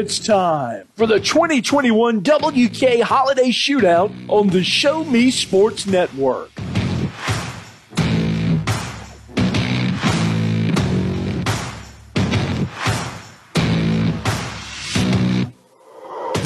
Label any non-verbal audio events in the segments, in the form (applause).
It's time for the 2021 WK Holiday Shootout on the Show Me Sports Network.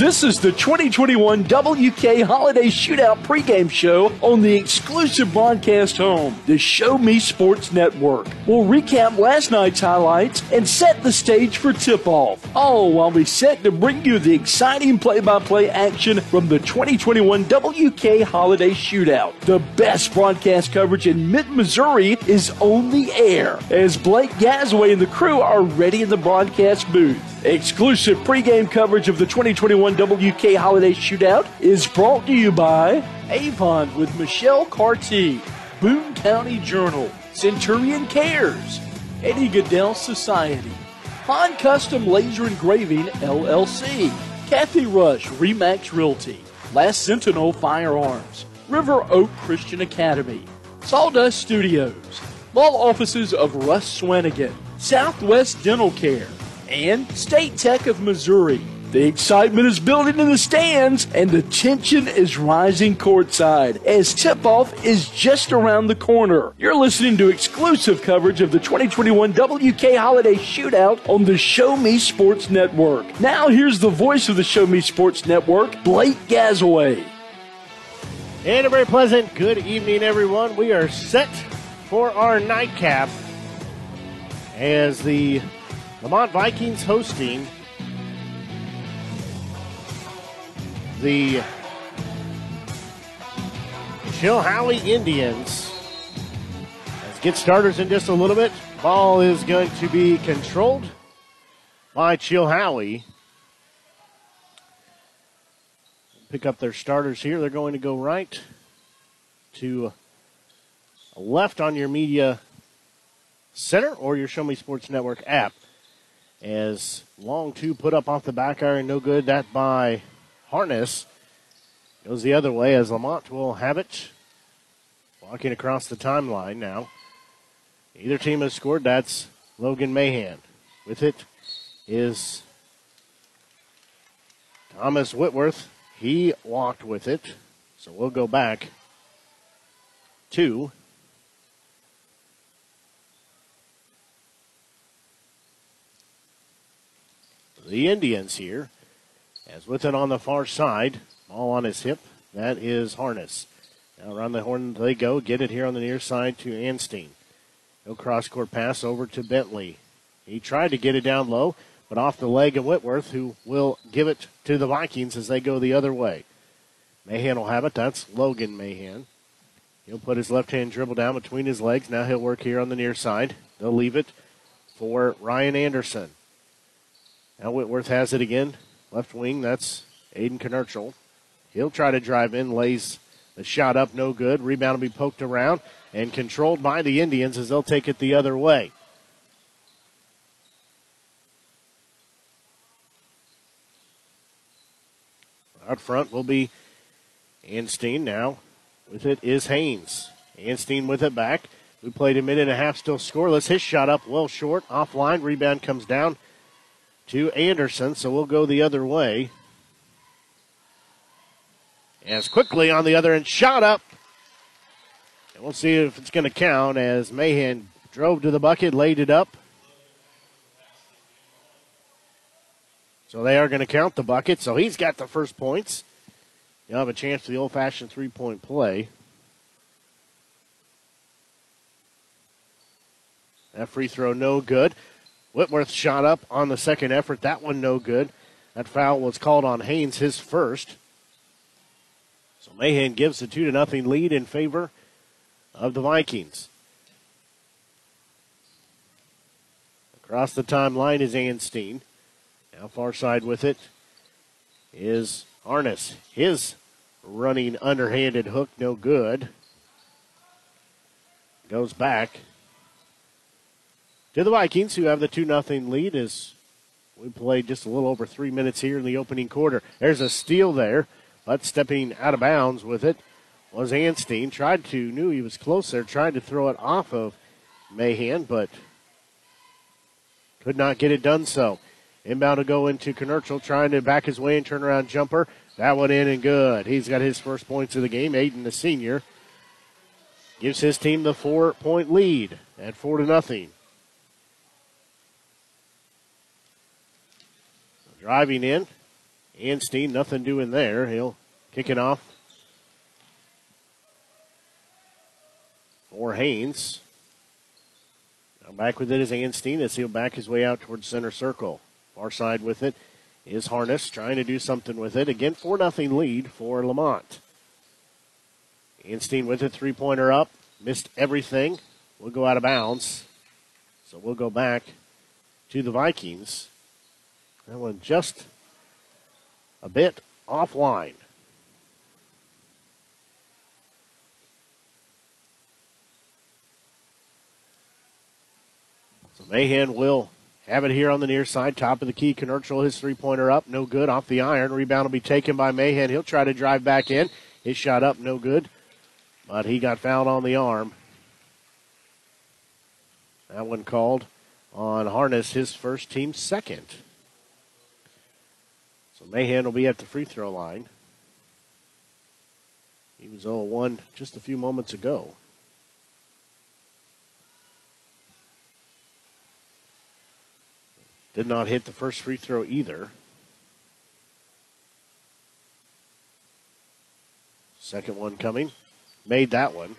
This is the 2021 WK Holiday Shootout pregame show on the exclusive broadcast home, the Show Me Sports Network. We'll recap last night's highlights and set the stage for tip off. All while we set to bring you the exciting play by play action from the 2021 WK Holiday Shootout. The best broadcast coverage in mid Missouri is on the air as Blake Gasaway and the crew are ready in the broadcast booth. Exclusive pregame coverage of the 2021 WK Holiday Shootout is brought to you by Avon with Michelle Carty, Boone County Journal, Centurion Cares, Eddie Goodell Society, Han Custom Laser Engraving LLC, Kathy Rush Remax Realty, Last Sentinel Firearms, River Oak Christian Academy, Sawdust Studios, Law Offices of Russ Swanigan, Southwest Dental Care, and State Tech of Missouri. The excitement is building in the stands, and the tension is rising courtside as tip off is just around the corner. You're listening to exclusive coverage of the 2021 WK Holiday Shootout on the Show Me Sports Network. Now, here's the voice of the Show Me Sports Network, Blake Gasaway. And a very pleasant good evening, everyone. We are set for our nightcap as the La Monte Vikings hosting the Chilhowee Indians. Let's get starters in just a little bit. Ball is going to be controlled by Chilhowee. Pick up their starters here. They're going to go right to left on your media center or your Show Me Sports Network app. As long two put up off the back iron, no good. That by Harness goes the other way as Lamont will have it. Walking across the timeline now. Either team has scored. That's Logan Mahan. With it is Thomas Whitworth. He walked with it. So we'll go back to the Indians here. With it on the far side, ball on his hip, that is Harness. Now around the horn they go, get it here on the near side to Anstein. No cross court pass over to Bentley. He tried to get it down low, but off the leg of Whitworth, who will give it to the Vikings as they go the other way. Mahan will have it. That's Logan Mahan. He'll put his left hand dribble down between his legs. Now he'll work here on the near side. They'll leave it for Ryan Anderson. Now Whitworth has it again. Left wing, that's Aiden Knerchel. He'll try to drive in, lays the shot up, no good. Rebound will be poked around and controlled by the Indians as they'll take it the other way. Out front will be Anstein now. With it is Haynes. Anstein with it back. We played a minute and a half, still scoreless. His shot up well short, offline. Rebound comes down to Anderson, so we'll go the other way. As quickly on the other end, shot up. And we'll see if it's going to count as Mahan drove to the bucket, laid it up. So they are going to count the bucket. So he's got the first points. You'll have a chance for the old fashioned three point play. That free throw no good. Whitworth shot up on the second effort. That one no good. That foul was called on Haynes, his first. So Mahan gives the two to nothing lead in favor of the Vikings. Across the timeline is Anstein. Now far side with it is Harness. His running underhanded hook, no good. Goes back to the Vikings, who have the 2 0 lead as we played just a little over three minutes here in the opening quarter. There's a steal there, but stepping out of bounds with it was Anstein. Tried to, knew he was close there, tried to throw it off of Mahan, but could not get it done so. Inbound to go into Knerchel, trying to back his way and turn around jumper. That one in and good. He's got his first points of the game. Aiden, the senior, gives his team the four point lead at four to nothing. Driving in. Anstein, nothing doing there. He'll kick it off for Haynes. Now back with it is Anstein as he'll back his way out towards center circle. Far side with it is Harness trying to do something with it. Again, 4 0 lead for La Monte. Anstein with a three pointer up. Missed everything. We'll go out of bounds. So we'll go back to the Vikings. That one just a bit offline. So Mahan will have it here on the near side, top of the key. Knerchel, his three pointer up, no good off the iron. Rebound will be taken by Mahan. He'll try to drive back in. His shot up, no good. But he got fouled on the arm. That one called on Harness, his first team second. So Mahan will be at the free throw line. He was 0 1 just a few moments ago. Did not hit the first free throw either. Second one coming. Made that one.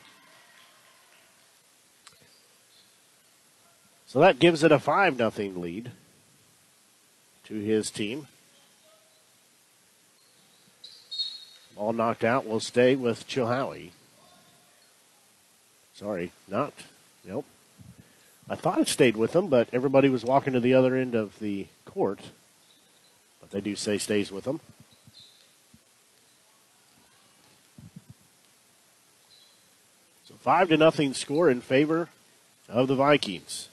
So that gives it a 5 0 lead to his team. All knocked out will stay with Chilhowee. Sorry, not. Nope. I thought it stayed with them, but everybody was walking to the other end of the court. But they do say stays with them. So five to nothing score in favor of the Vikings.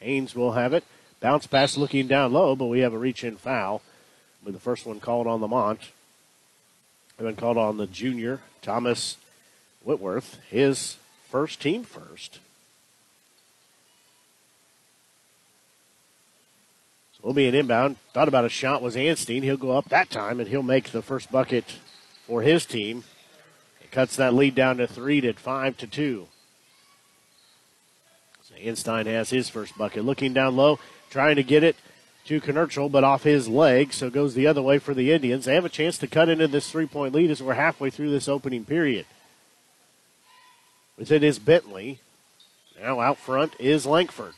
Haynes will have it. Bounce pass looking down low, but we have a reach in foul with the first one called on La Monte. And been called on the junior, Thomas Whitworth, his first team first. So it'll be an inbound. Thought about a shot was Anstein. He'll go up that time and he'll make the first bucket for his team. It cuts that lead down to three to five to two. So Anstein has his first bucket. Looking down low, trying to get it to Knerchel, but off his leg, so goes the other way for the Indians. They have a chance to cut into this three point lead as we're halfway through this opening period. With it is Bentley. Now out front is Langford.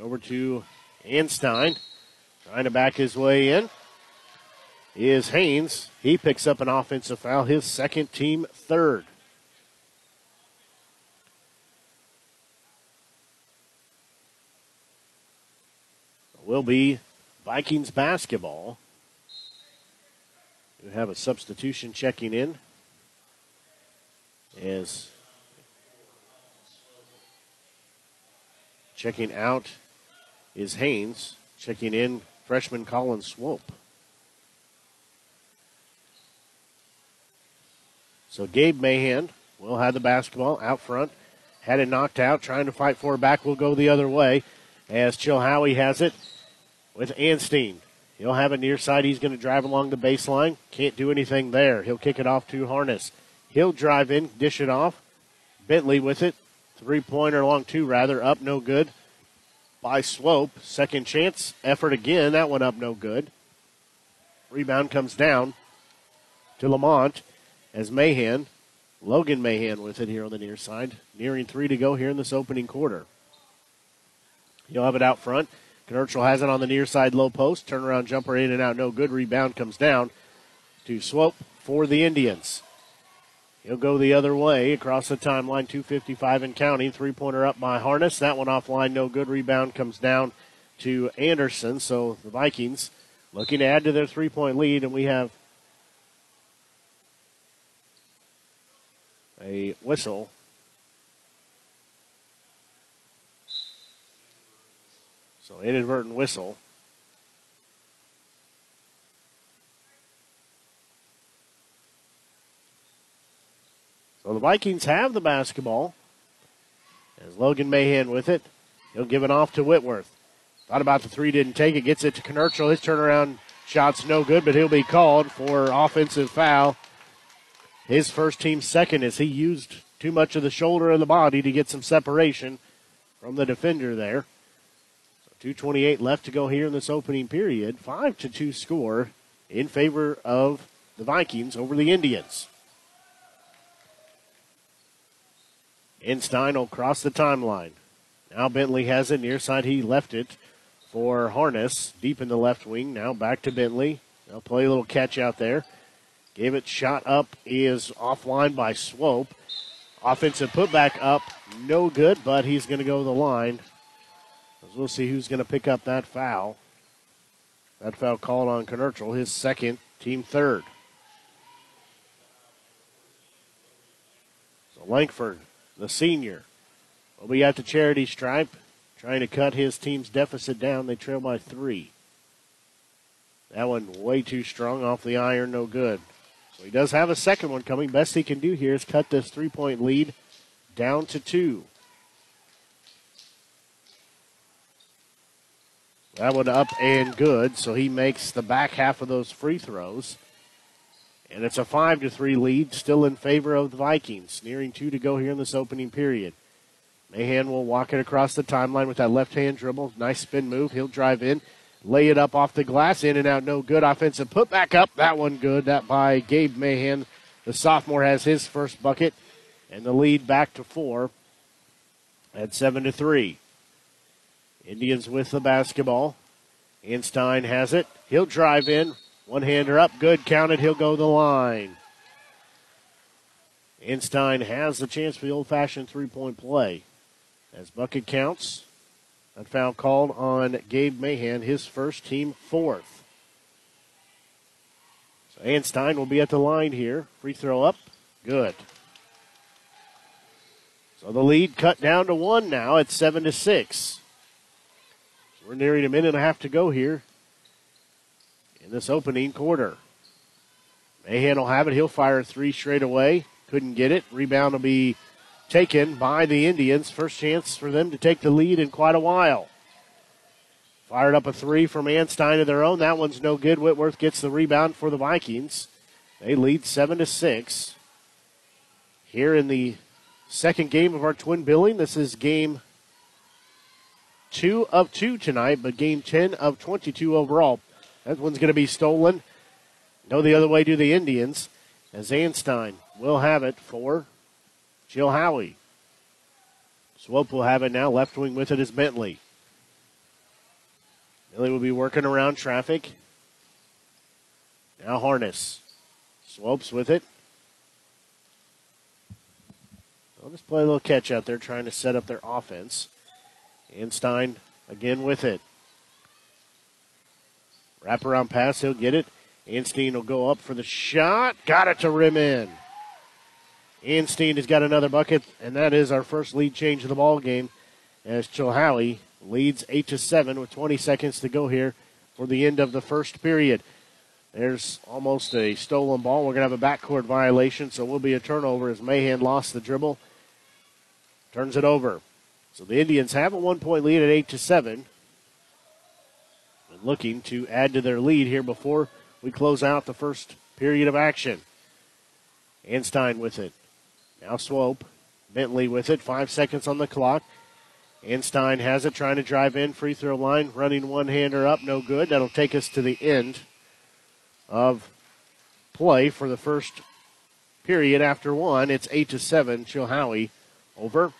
Over to Anstein. Trying to back his way in is Haynes. He picks up an offensive foul, his second team third. Will be Vikings basketball. We have a substitution checking in as checking out is Haynes. Checking in freshman Colin Swope. So Gabe Mahan will have the basketball out front. Had it knocked out, trying to fight for it back. Will go the other way as Chilhowee has it with Anstein. He'll have a near side. He's going to drive along the baseline. Can't do anything there. He'll kick it off to Harness. He'll drive in, dish it off. Bentley with it. Three pointer along two, rather. Up, no good. By Swope. Second chance. Effort again. That one up, no good. Rebound comes down to La Monte as Mahan, Logan Mahan with it here on the near side. Nearing three to go here in this opening quarter. He'll have it out front. Knerchel has it on the near side low post. Turnaround jumper in and out, no good. Rebound comes down to Swope for the Indians. He'll go the other way across the timeline, 255 and counting. Three pointer up by Harness. That one offline, no good. Rebound comes down to Anderson. So the Vikings looking to add to their three point lead, and we have a whistle. So inadvertent whistle. So the Vikings have the basketball. As Logan Mahan with it, he'll give it off to Whitworth. Thought about the three, didn't take it. Gets it to Knerchel. His turnaround shot's no good, but he'll be called for offensive foul. His first team second as he used too much of the shoulder of the body to get some separation from the defender there. So 2.28 left to go here in this opening period. 5 to 2 score in favor of the Vikings over the Indians. Enstein will cross the timeline. Now Bentley has it near side. He left it for Harness deep in the left wing. Now back to Bentley. They'll play a little catch out there. Gave it shot up He is offline by Swope. Offensive putback up, no good, but he's going to go the line. We'll see who's going to pick up that foul. That foul called on Knerchel, his second, team third. So Langford the senior, will be at the charity stripe, trying to cut his team's deficit down. They trail by three. That one way too strong off the iron, no good. So he does have a second one coming. Best he can do here is cut this three point lead down to two. That one up and good, so he makes the back half of those free throws. And it's a 5 to 3 lead, still in favor of the Vikings. Nearing two to go here in this opening period. Mahan will walk it across the timeline with that left hand dribble. Nice spin move. He'll drive in, lay it up off the glass, in and out. No good. Offensive put back up. That one good. That by Gabe Mahan. The sophomore has his first bucket, and the lead back to four at 7 to 3. Indians with the basketball. Einstein has it. He'll drive in, one hander up, good, counted. He'll go the line. Einstein has the chance for the old fashioned three point play. As bucket counts, that foul called on Gabe Mahan, his first team fourth. So Einstein will be at the line here. Free throw up, good. So the lead cut down to one now at seven to six. We're nearing a minute and a half to go here in this opening quarter. Mahan will have it. He'll fire three straight away. Couldn't get it. Rebound will be taken by the Indians. First chance for them to take the lead in quite a while. Fired up a three from Enstein of their own. That one's no good. Whitworth gets the rebound for the Vikings. They lead seven to six. Here in the second game of our twin billing, this is game two of two tonight, but game ten of twenty-two overall. That one's going to be stolen. No, the other way to the Indians as Enstein will have it for Chilhowee. Swope will have it now. Left wing with it is Bentley. Bentley will be working around traffic. Now Harness. Swopes with it. I'll just play a little catch out there trying to set up their offense. Enstein again with it. Wraparound pass, he'll get it. Enstein will go up for the shot. Got it to rim in. Enstein has got another bucket, and that is our first lead change of the ball game as Chilhowee leads 8 to 7 with 20 seconds to go here for the end of the first period. There's almost a stolen ball. We're going to have a backcourt violation, so it will be a turnover as Mahan lost the dribble. Turns it over. So the Indians have a one point lead at 8 to 7 And looking to add to their lead here before we close out the first period of action. Enstein with it. Now Swope. Bentley with it. Five seconds on the clock. Enstein has it, trying to drive in. Free throw line. Running one hander up. No good. That'll take us to the end of play for the first period after one. It's 8 to 7. Chilhowee over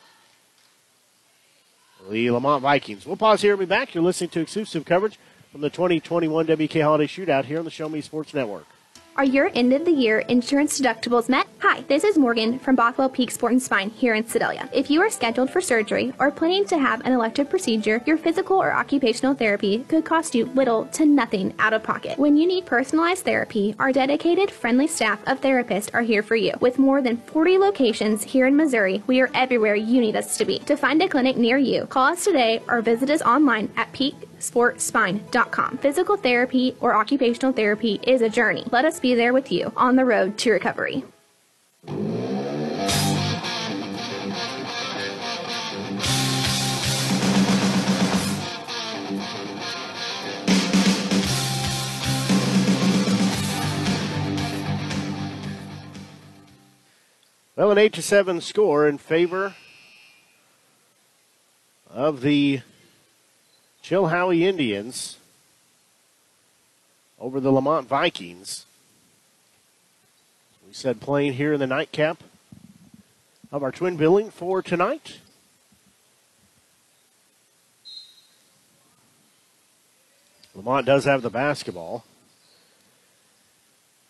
the La Monte Vikings. We'll pause here and be back. You're listening to exclusive coverage from the 2021 WK Holiday Shootout here on the Show Me Sports Network. Are your end of the year insurance deductibles met? Hi, this is Morgan from Bothwell Peak Sport and Spine here in Sedalia. If you are scheduled for surgery or planning to have an elective procedure, your physical or occupational therapy could cost you little to nothing out of pocket. When you need personalized therapy, our dedicated, friendly staff of therapists are here for you. With more than 40 locations here in Missouri, we are everywhere you need us to be. To find a clinic near you, call us today or visit us online at peaksportspine.com. Physical therapy or occupational therapy is a journey. Let us be there with you on the road to recovery. Well, an 8 to 7 score in favor of the Chilhowee Indians over the La Monte Vikings. We said playing here in the nightcap of our twin billing for tonight. Lamont does have the basketball.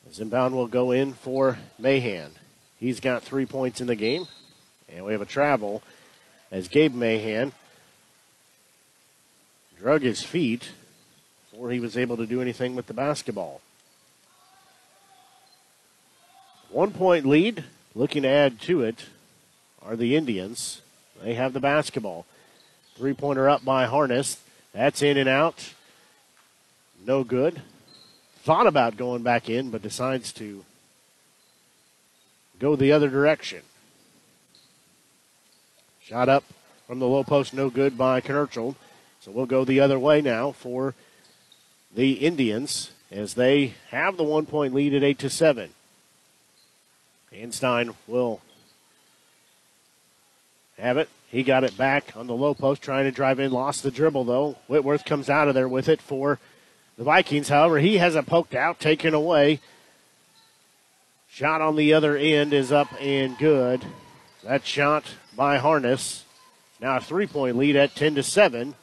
As inbound will go in for Mahan. He's got three points in the game. And we have a travel as Gabe Mahan drug his feet before he was able to do anything with the basketball. One point lead, looking to add to it, are the Indians. They have the basketball. Three pointer up by Harness. That's in and out. No good. Thought about going back in, but decides to go the other direction. Shot up from the low post, no good by Knerchel. So we'll go the other way now for the Indians as they have the one point lead at 8 to 7. Einstein will have it. He got it back on the low post, trying to drive in, lost the dribble though. Whitworth comes out of there with it for the Vikings. However, he has it poked out, taken away. Shot on the other end is up and good. That shot by Harness. Now a three point lead at 10 to 7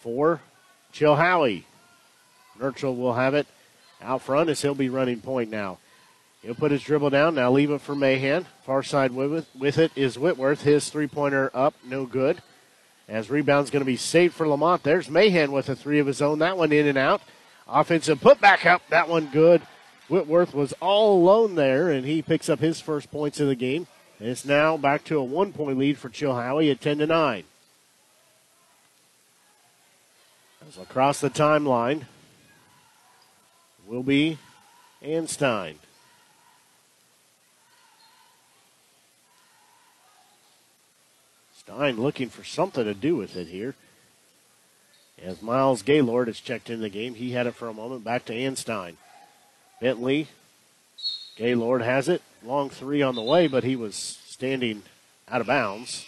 for Chilhowee. Knerchel will have it out front as he'll be running point now. He'll put his dribble down. Now leave it for Mahan. Far side with, with it is Whitworth. His three pointer up, no good. As rebound's going to be saved for La Monte. There's Mahan with a three of his own. That one in and out. Offensive put back up. That one good. Whitworth was all alone there, and he picks up his first points of the game. And it's now back to a one point lead for Chilhowee at 10 to 9. As across the timeline will be Einstein. Stein looking for something to do with it here. As Miles Gaylord has checked in the game, he had it for a moment. Back to Einstein. Bentley. Gaylord has it. Long three on the way, but he was standing out of bounds.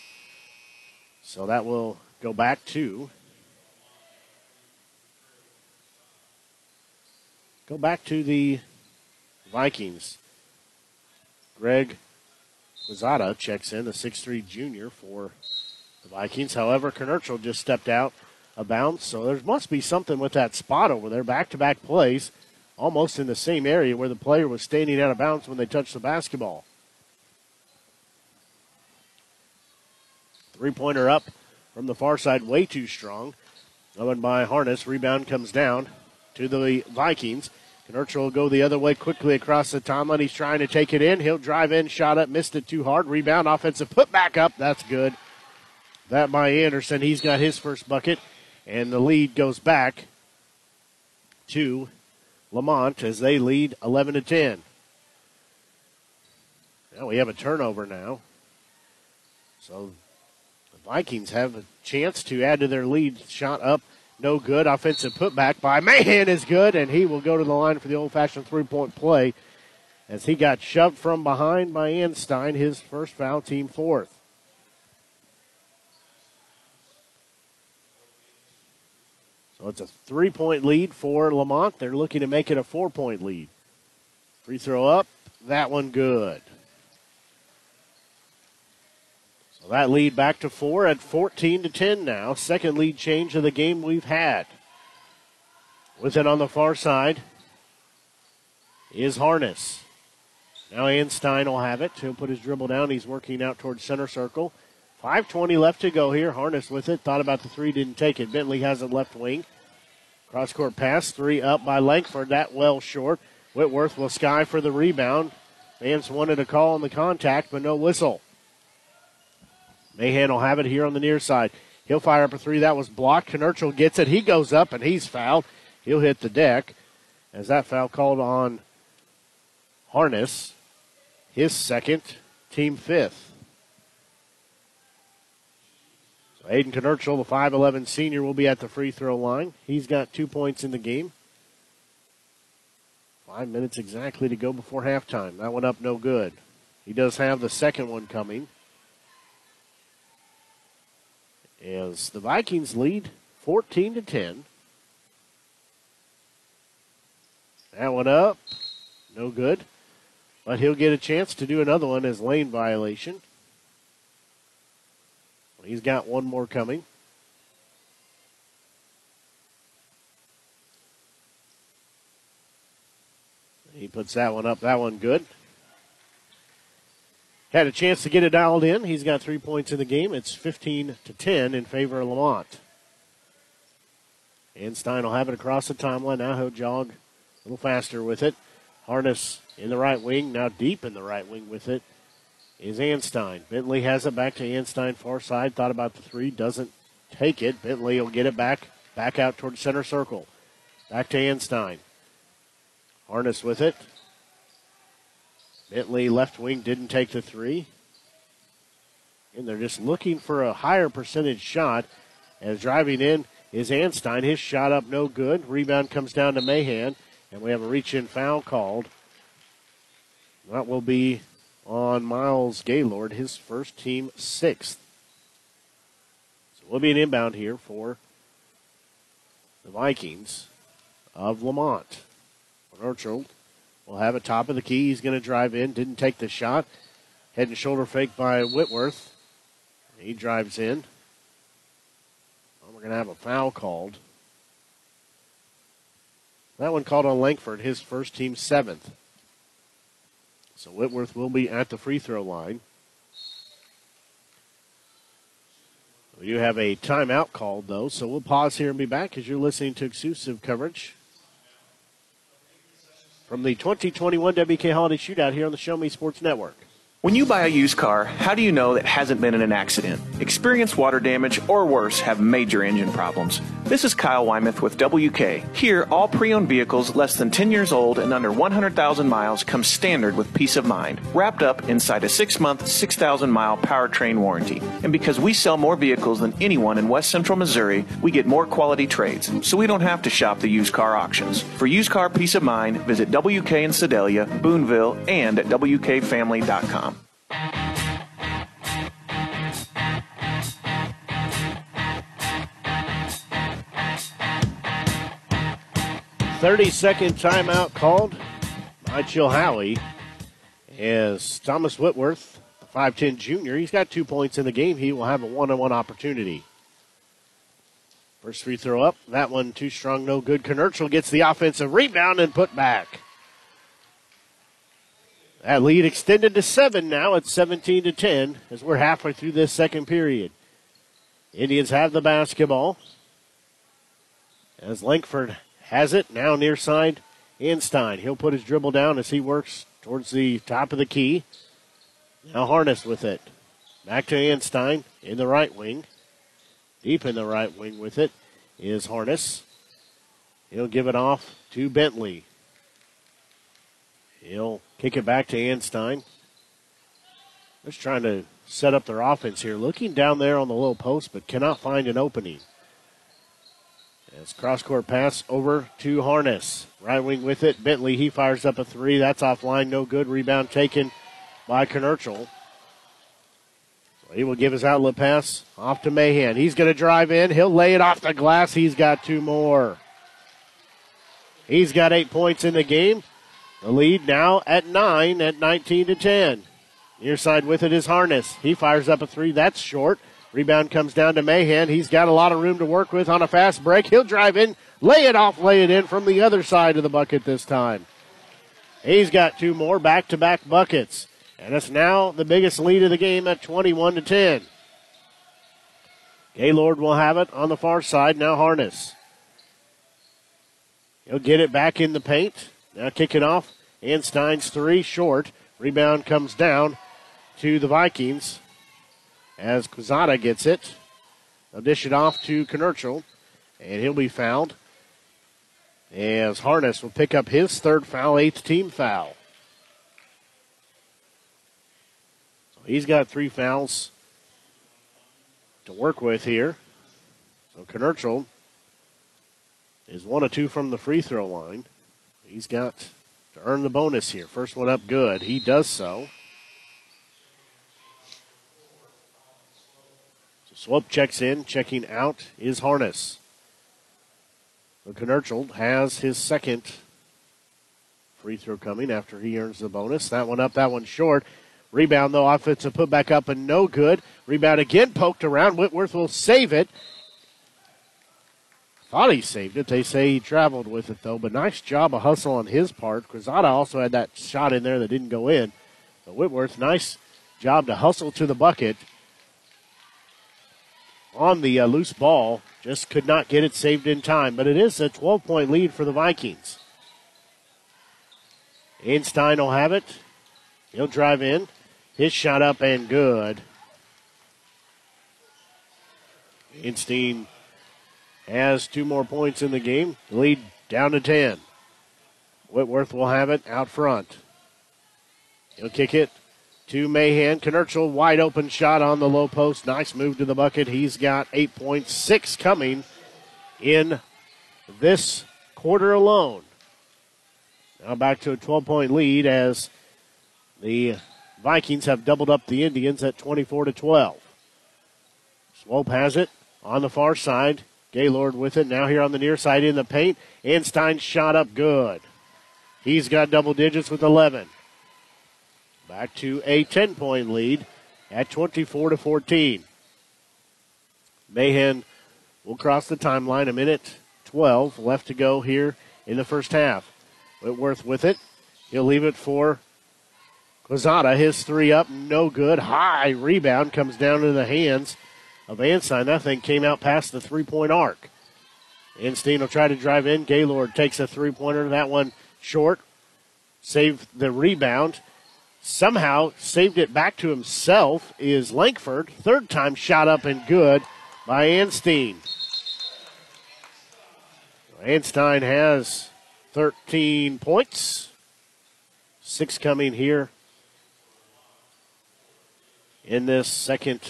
So that will go back to. Go back to the Vikings. Greg Quezada checks in, the 6'3 junior for the Vikings. However, Knerchel just stepped out of bounds, so there must be something with that spot over there. Back to back plays, almost in the same area where the player was standing out of bounds when they touched the basketball. Three pointer up from the far side, way too strong. Owen by Harness. Rebound comes down to the Vikings. Knerchel will go the other way quickly across the timeline. He's trying to take it in. He'll drive in, shot up, missed it too hard. Rebound, offensive put back up. That's good. That by Anderson. He's got his first bucket. And the lead goes back to La Monte as they lead 11 to 10. Now we have a turnover now. So the Vikings have a chance to add to their lead. Shot up, no good. Offensive putback by Mahan is good, and he will go to the line for the old fashioned three point play as he got shoved from behind by Einstein, his first foul, team fourth. So it's a three point lead for La Monte. They're looking to make it a four point lead. Free throw up, that one good. So that lead back to four at 14 to 10 now. Second lead change of the game we've had. With it on the far side is Harness. Now Einstein will have it. He'll put his dribble down. He's working out towards center circle. 5.20 left to go here. Harness with it. Thought about the three, didn't take it. Bentley has it left wing. Cross court pass. Three up by Langford. That well short. Whitworth will sky for the rebound. Fans wanted a call on the contact, but no whistle. Mahan will have it here on the near side. He'll fire up a three. That was blocked. Knerchel gets it. He goes up and he's fouled. He'll hit the deck. As that foul called on Harness, his second, team fifth. So Aiden Knerchel, the 5'11 senior, will be at the free throw line. He's got two points in the game. Five minutes exactly to go before halftime. That one up no good. He does have the second one coming. As the Vikings lead 14 to 10. That one up. No good. But he'll get a chance to do another one as lane violation. He's got one more coming. He puts that one up. That one good. Had a chance to get it dialed in. He's got three points in the game. It's 15 to 10 in favor of La Monte. Einstein will have it across the timeline. Now he'll jog a little faster with it. Harness in the right wing, now deep in the right wing with it is Einstein. Bentley has it back to Einstein, far side. Thought about the three, doesn't take it. Bentley will get it back, back out towards center circle. Back to Einstein. Harness with it. Bentley left wing didn't take the three. And they're just looking for a higher percentage shot. As driving in is Anstein. His shot up no good. Rebound comes down to Mahan. And we have a reach in foul called. That will be on Miles Gaylord, his first team sixth. So we'll be an inbound here for the Vikings of La Monte. Orchard will have a top of the key. He's going to drive in. Didn't take the shot. Head and shoulder fake by Whitworth. He drives in. Well, we're going to have a foul called. That one called on Langford, his first team seventh. So Whitworth will be at the free throw line. We do have a timeout called, though, so we'll pause here and be back as you're listening to exclusive coverage from the 2021 WK Holiday Shootout here on the Show Me Sports Network. When you buy a used car, how do you know that hasn't been in an accident? Experienced water damage or worse have major engine problems. This is Kyle Wymuth with WK. Here, all pre-owned vehicles less than 10 years old and under 100,000 miles come standard with peace of mind, wrapped up inside a 6-month, 6,000-mile powertrain warranty. And because we sell more vehicles than anyone in West Central Missouri, we get more quality trades, so we don't have to shop the used car auctions. For used car peace of mind, visit WK in Sedalia, Boonville, and at WKFamily.com. 30-second timeout called by Chilhowee as Thomas Whitworth, 5'10 junior, he's got two points in the game. He will have a one-on-one opportunity. First free throw up. That one too strong, no good. Knerchel gets the offensive rebound and put back. That lead extended to seven now. It's 17 to 10 as we're halfway through this second period. Indians have the basketball. As Langford has it now near side. Einstein. He'll put his dribble down as he works towards the top of the key. Now Harness with it. Back to Einstein in the right wing. Deep in the right wing with it is Harness. He'll give it off to Bentley. He'll kick it back to Einstein. Just trying to set up their offense here. Looking down there on the low post, but cannot find an opening. As cross court pass over to Harness. Right wing with it. Bentley, he fires up a three. That's offline. No good. Rebound taken by Knerchel. So he will give his outlet pass off to Mahan. He's going to drive in. He'll lay it off the glass. He's got two more. He's got eight points in the game. The lead now at nine at 19 to 10. Near side with it is Harness. He fires up a three. That's short. Rebound comes down to Mahan. He's got a lot of room to work with on a fast break. He'll drive in, lay it off, lay it in from the other side of the bucket this time. He's got two more back to back buckets. And it's now the biggest lead of the game at 21 to 10. Gaylord will have it on the far side. Now Harness. He'll get it back in the paint. Now kicking off. Anstein's three short. Rebound comes down to the Vikings as Quezada gets it. They'll dish it off to Knerchel, and he'll be fouled. As Harness will pick up his third foul, eighth team foul. So he's got three fouls to work with here. So Knerchel is one of two from the free throw line. He's got to earn the bonus here. First one up good. He does so. So Swope checks in. Checking out is Harness. Knerchel has his second free throw coming after he earns the bonus. That one up, that one short. Rebound, though, offensive put back up and no good. Rebound again poked around. Whitworth will save it. Thought he saved it. They say he traveled with it, though. But nice job of hustle on his part. Quezada also had that shot in there that didn't go in. But Whitworth, nice job to hustle to the bucket on the uh, loose ball. Just could not get it saved in time. But it is a 12 point lead for the Vikings. Einstein will have it. He'll drive in. His shot up and good. Einstein has two more points in the game. Lead down to 10. Whitworth will have it out front. He'll kick it to Mahan. Knerchel, wide open shot on the low post. Nice move to the bucket. He's got 8.6 coming in this quarter alone. Now back to a 12 point lead as the Vikings have doubled up the Indians at 24 to 12. Swope has it on the far side. Gaylord with it. Now here on the near side in the paint. Einstein shot up good. He's got double digits with 11. Back to a 10 point lead at 24 to 14. Mahan will cross the timeline. A minute 12 left to go here in the first half. Whitworth with it. He'll leave it for Quezada. His three up, no good. High rebound comes down to the hands of Einstein. That thing came out past the three point arc. Einstein will try to drive in. Gaylord takes a three pointer. That one short. Save the rebound. Somehow saved it back to himself is Lankford. Third time shot up and good by Einstein. Einstein has 13 points. Six coming here in this second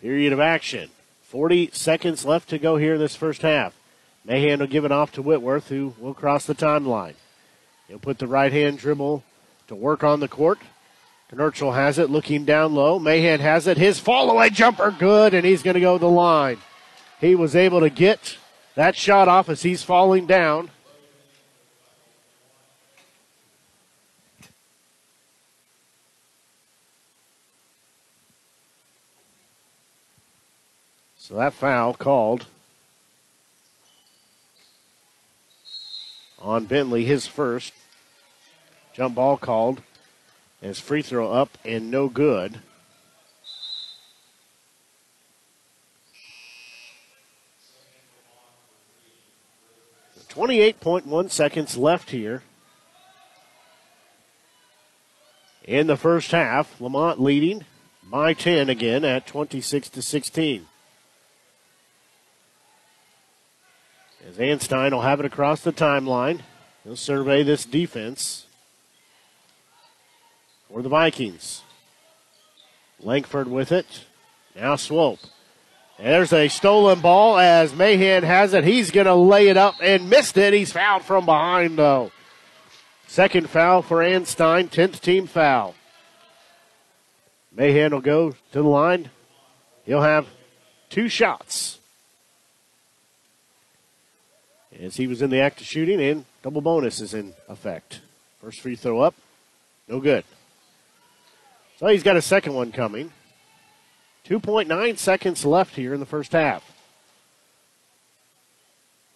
period of action. 40 seconds left to go here this first half. Mahan will give it off to Whitworth, who will cross the timeline. He'll put the right hand dribble to work on the court. Knerchel has it, looking down low. Mahan has it. His fall away jumper, good, and he's going to go the line. He was able to get that shot off as he's falling down. So that foul called on Bentley, his first. Jump ball called. His free throw up and no good. Twenty-eight point one seconds left here in the first half. La Monte leading by ten again at twenty-six to sixteen. As Einstein will have it across the timeline. He'll survey this defense for the Vikings. Lankford with it. Now Swope. There's a stolen ball as Mahan has it. He's going to lay it up and missed it. He's fouled from behind, though. Second foul for Einstein, 10th team foul. Mahan will go to the line. He'll have two shots as he was in the act of shooting, and double bonus is in effect. First free throw up, no good. So he's got a second one coming. 2.9 seconds left here in the first half.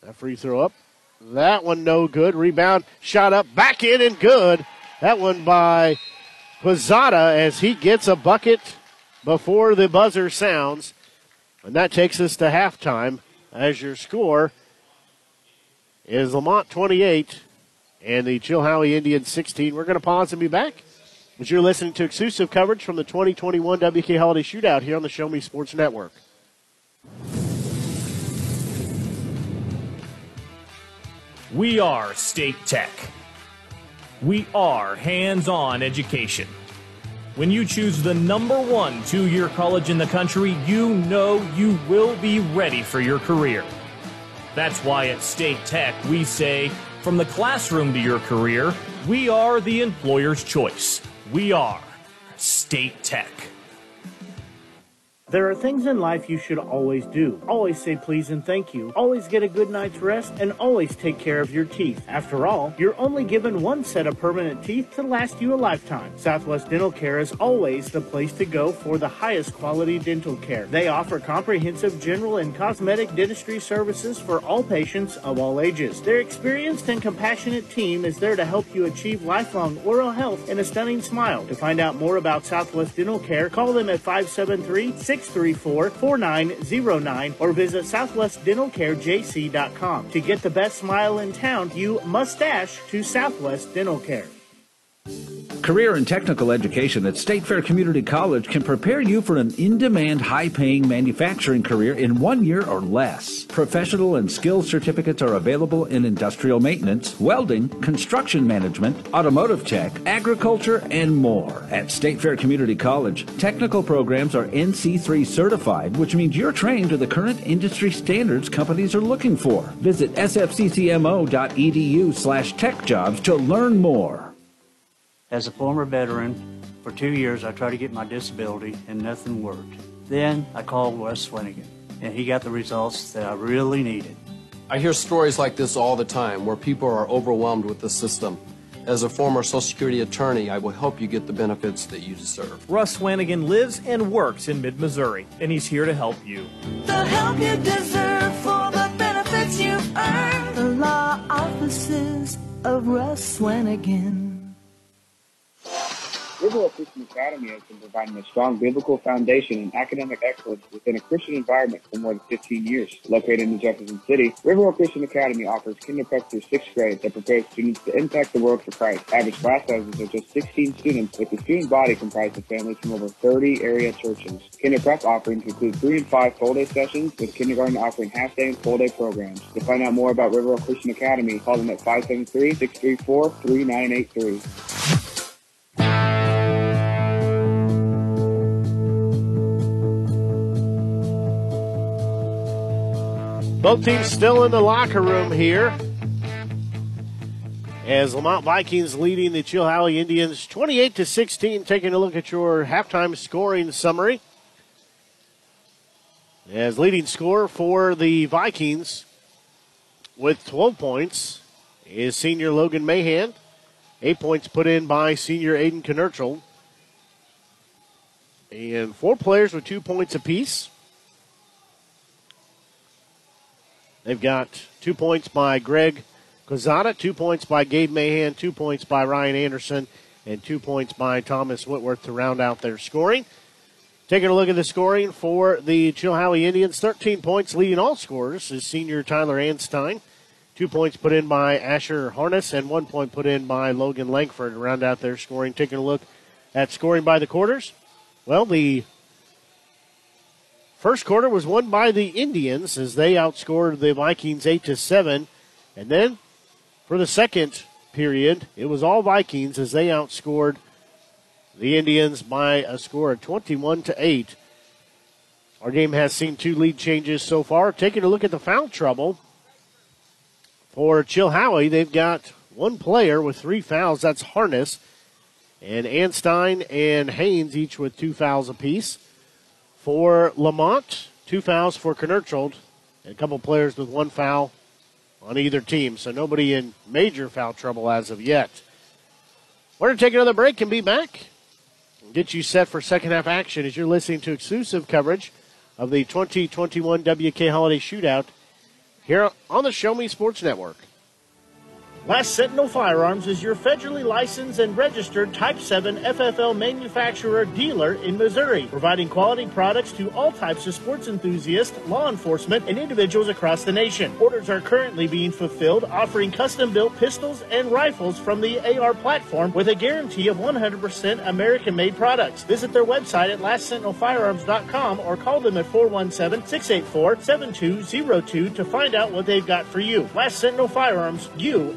That free throw up, That one no good. Rebound shot up, back in and good. That one by Quezada as he gets a bucket before the buzzer sounds. And that takes us to halftime as your score is La Monte 28 and the Chilhowee Indians 16. We're going to pause and be back as you're listening to exclusive coverage from the 2021 WK Holiday Shootout here on the Show Me Sports Network. We are State Tech. We are hands on education. When you choose the number one two year college in the country, you know you will be ready for your career. That's why at State Tech we say, from the classroom to your career, we are the employer's choice. We are State Tech. There are things in life you should always do. Always say please and thank you. Always get a good night's rest and always take care of your teeth. After all, you're only given one set of permanent teeth to last you a lifetime. Southwest Dental Care is always the place to go for the highest quality dental care. They offer comprehensive general and cosmetic dentistry services for all patients of all ages. Their experienced and compassionate team is there to help you achieve lifelong oral health and a stunning smile. To find out more about Southwest Dental Care, call them at 573 634 4909 or visit southwestdentalcarejc.com. To get the best smile in town, you must dash to Southwest Dental Care. Career and technical education at State Fair Community College can prepare you for an in demand, high paying manufacturing career in one year or less. Professional and skills certificates are available in industrial maintenance, welding, construction management, automotive tech, agriculture, and more. At State Fair Community College, technical programs are NC3 certified, which means you're trained to the current industry standards companies are looking for. Visit sfccmo.edu slash tech jobs to learn more. As a former veteran, for two years I tried to get my disability and nothing worked. Then I called Wes Swanigan and he got the results that I really needed. I hear stories like this all the time where people are overwhelmed with the system. As a former Social Security attorney, I will help you get the benefits that you deserve. Russ Swanigan lives and works in mid Missouri, and he's here to help you. The help you deserve for the benefits you've earned. The law offices of Russ Swanigan. Riverwell Christian Academy has been providing a strong biblical foundation and academic excellence within a Christian environment for more than 15 years. Located in Jefferson City, Riverwell Christian Academy offers kindergarten through sixth grade that prepares students to impact the world for Christ. Average class sizes are just 16 students, with the student body comprised of families from over 30 area churches. Kinder prep offerings include three and five full-day sessions, with kindergarten offering half-day and full-day programs. To find out more about Riverwell Christian Academy, call them at 573-634-3983. Both teams still in the locker room here. As La Monte Vikings leading the Chilhowee Indians 28 to 16. Taking a look at your halftime scoring summary. As leading scorer for the Vikings with 12 points is senior Logan Mahan. Eight points put in by senior Aiden Knerchel. And four players with two points apiece. They've got two points by Greg Quezada, two points by Gabe Mahan, two points by Ryan Anderson, and two points by Thomas Whitworth to round out their scoring. Taking a look at the scoring for the Chilhowee Indians, 13 points leading all scorers is senior Tyler Anstein. Two points put in by Asher Harness and one point put in by Logan Langford to round out their scoring. Taking a look at scoring by the quarters. Well, the First quarter was won by the Indians as they outscored the Vikings 8 to 7. And then for the second period, it was all Vikings as they outscored the Indians by a score of 21 to 8. Our game has seen two lead changes so far. Taking a look at the foul trouble for Chilhowee, they've got one player with three fouls. That's Harness. And Anstein and Haynes each with two fouls apiece. For La Monte, two fouls for Knerchel, and a couple players with one foul on either team. So nobody in major foul trouble as of yet. We're going to take another break and be back. And get you set for second half action as you're listening to exclusive coverage of the 2021 WK Holiday Shootout here on the Show Me Sports Network. Last Sentinel Firearms is your federally licensed and registered Type 7 FFL manufacturer dealer in Missouri, providing quality products to all types of sports enthusiasts, law enforcement, and individuals across the nation. Orders are currently being fulfilled, offering custom built pistols and rifles from the AR platform with a guarantee of 100% American made products. Visit their website at lastsentinelfirearms.com or call them at 417 684 7202 to find out what they've got for you. Last Sentinel Firearms, you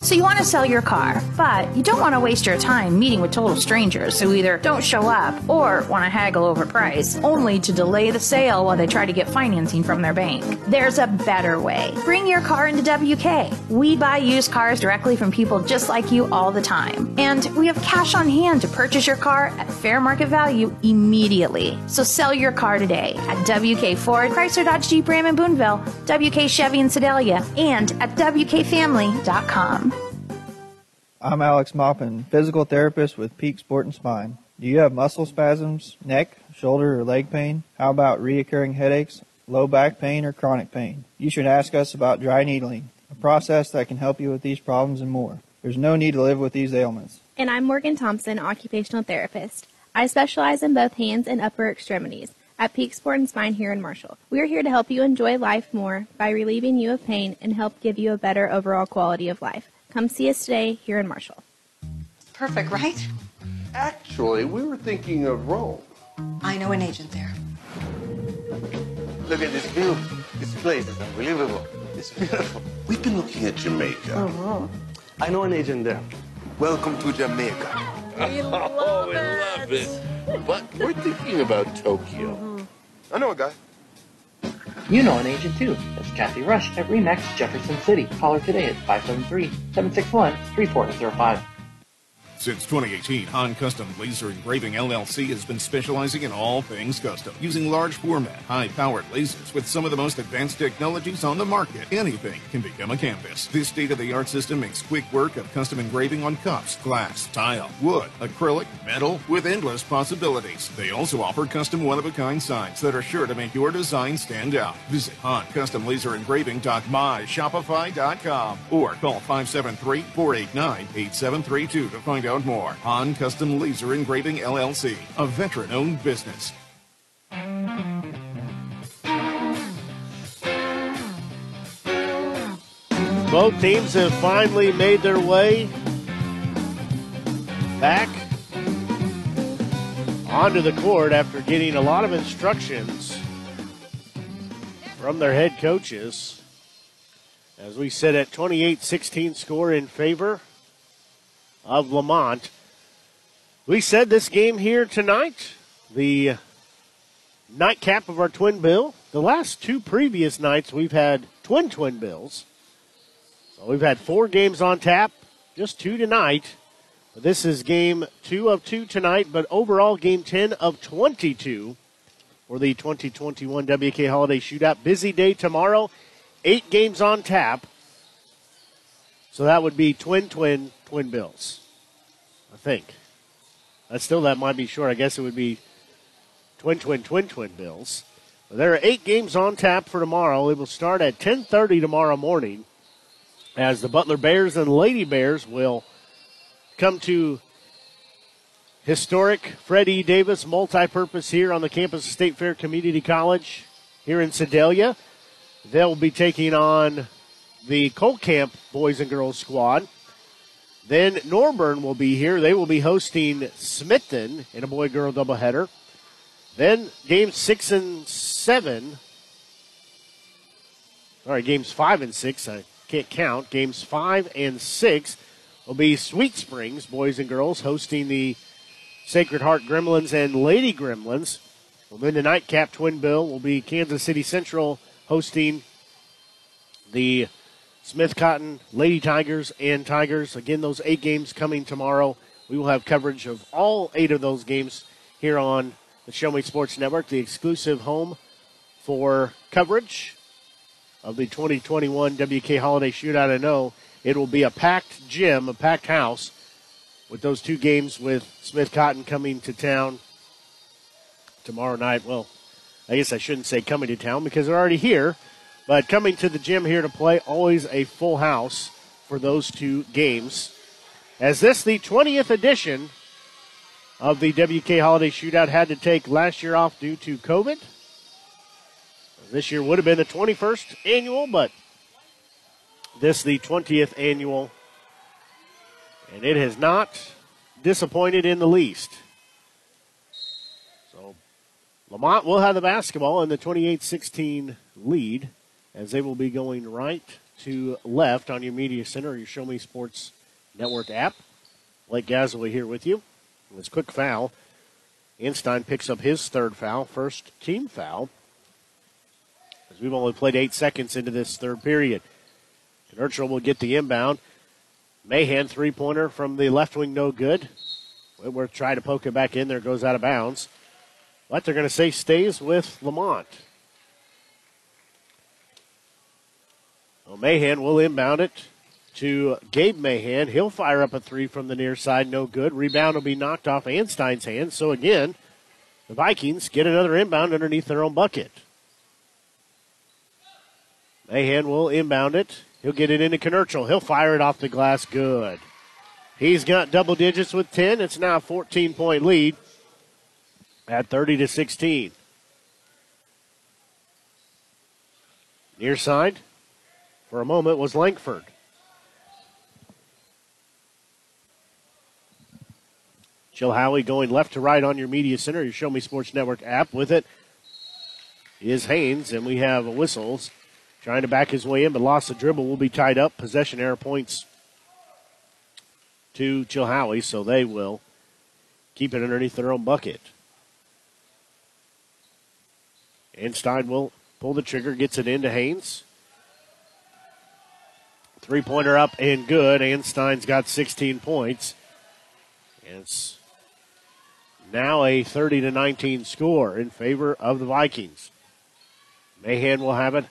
So you want to sell your car, but you don't want to waste your time meeting with total strangers who either don't show up or want to haggle over price, only to delay the sale while they try to get financing from their bank. There's a better way. Bring your car into WK. We buy used cars directly from people just like you all the time. And we have cash on hand to purchase your car at fair market value immediately. So sell your car today at WK Ford, Chrysler Dodge Jeep Ram in Boonville, WK Chevy in Sedalia, and at WKFamily.com. I'm Alex Maupin, physical therapist with Peak Sport and Spine. Do you have muscle spasms, neck, shoulder, or leg pain? How about reoccurring headaches, low back pain, or chronic pain? You should ask us about dry needling, a process that can help you with these problems and more. There's no need to live with these ailments. And I'm Morgan Thompson, occupational therapist. I specialize in both hands and upper extremities at Peak Sport and Spine here in Marshall. We are here to help you enjoy life more by relieving you of pain and help give you a better overall quality of life. Come see us today here in Marshall. Perfect, right? Actually, we were thinking of Rome. I know an agent there. Look at this view. This place is unbelievable. It's beautiful. We've been looking at Jamaica. Oh, I know an agent there. Welcome to Jamaica. We love (laughs) oh, we love it. But we're thinking about Tokyo. Mm-hmm. I know a guy. You know an agent too. That's Kathy Rush at Remax Jefferson City. Call her today at 573-761-3405. Since 2018, Han Custom Laser Engraving LLC has been specializing in all things custom, using large format, high powered lasers with some of the most advanced technologies on the market. Anything can become a canvas. This state of the art system makes quick work of custom engraving on cups, glass, tile, wood, acrylic, metal, with endless possibilities. They also offer custom one of a kind signs that are sure to make your design stand out. Visit Han Custom Laser Engraving.myshopify.com or call 573 489 8732 to find out more. Han Custom Laser Engraving LLC, a veteran owned business. Both teams have finally made their way back onto the court after getting a lot of instructions from their head coaches. As we sit at 28 16 score in favor of La Monte. We said this game here tonight, the nightcap of our twin bill. The last two previous nights we've had twin twin bills. So we've had four games on tap, just two tonight. This is game two of two tonight, but overall game 10 of 22 for the 2021 WK Holiday Shootout. Busy day tomorrow, eight games on tap. So that would be twin, twin, twin bills. I think. That still that might be short. I guess it would be twin, twin, twin, twin bills. There are eight games on tap for tomorrow. It will start at 10:30 tomorrow morning, as the Butler Bears and Lady Bears will come to historic Freddie Davis multi-purpose here on the campus of State Fair Community College here in Sedalia. They'll be taking on the Cole Camp boys and girls squad. Then Norborne will be here. They will be hosting Smithton in a boy girl doubleheader. Then games six and seven. Sorry, games five and six. I can't count. Games five and six will be Sweet Springs boys and girls hosting the Sacred Heart Gremlins and Lady Gremlins. Well, then the nightcap twin bill will be Kansas City Central hosting the Smith Cotton, Lady Tigers, and Tigers. Again, those eight games coming tomorrow. We will have coverage of all eight of those games here on the Show Me Sports Network, the exclusive home for coverage of the 2021 WK Holiday Shootout. I know it will be a packed gym, a packed house, with those two games with Smith Cotton coming to town tomorrow night. Well, I guess I shouldn't say coming to town because they're already here But coming to the gym here to play, always a full house for those two games. As this the 20th edition of the WK Holiday Shootout had to take last year off due to COVID. This year would have been the 21st annual, but this the 20th annual, and it has not disappointed in the least. So La Monte will have the basketball in the 28-16 lead as they will be going right to left on your media center, your Show Me Sports Network app. Blake Gazaway here with you. This quick foul. Einstein picks up his third foul, first team foul. As we've only played eight seconds into this third period. Knerchel will get the inbound. Mahan three pointer from the left wing, no good. Whitworth tried to poke it back in there, goes out of bounds. But they're going to say stays with La Monte. Well, Mahan will inbound it to Gabe Mahan. He'll fire up a three from the near side, no good. Rebound will be knocked off Einstein's hands. So again, the Vikings get another inbound underneath their own bucket. Mahan will inbound it. He'll get it into Knerchel. He'll fire it off the glass. Good. He's got double digits with 10. It's now a 14 point lead at 30 to 16. Near side for a moment was Langford. Jill going left to right on your media center, your Show Me Sports Network app. With it is Haynes, and we have whistles trying to back his way in, but lost the dribble. Will be tied up. Possession error points to Jill so they will keep it underneath their own bucket. Einstein will pull the trigger, gets it into Haynes. Three pointer up and good. Einstein's got 16 points. And it's now a 30 to 19 score in favor of the Vikings. Mahan will have it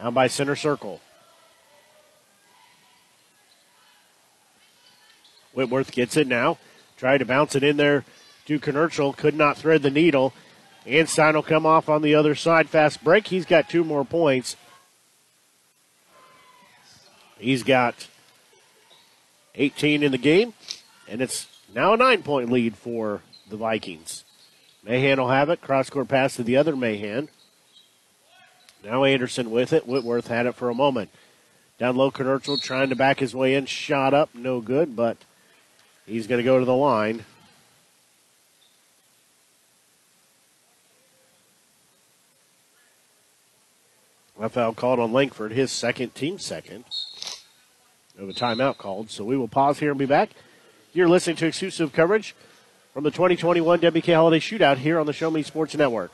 down by center circle. Whitworth gets it now. Tried to bounce it in there to Knerchel. Could not thread the needle. Einstein will come off on the other side. Fast break. He's got two more points. He's got 18 in the game, and it's now a nine point lead for the Vikings. Mahan will have it. Cross court pass to the other Mahan. Now Anderson with it. Whitworth had it for a moment. Down low, Knerchel trying to back his way in. Shot up, no good, but he's going to go to the line. A foul called on Langford, his second, team second. Of a timeout called. So we will pause here and be back. You're listening to exclusive coverage from the 2021 WK Holiday Shootout here on the Show Me Sports Network.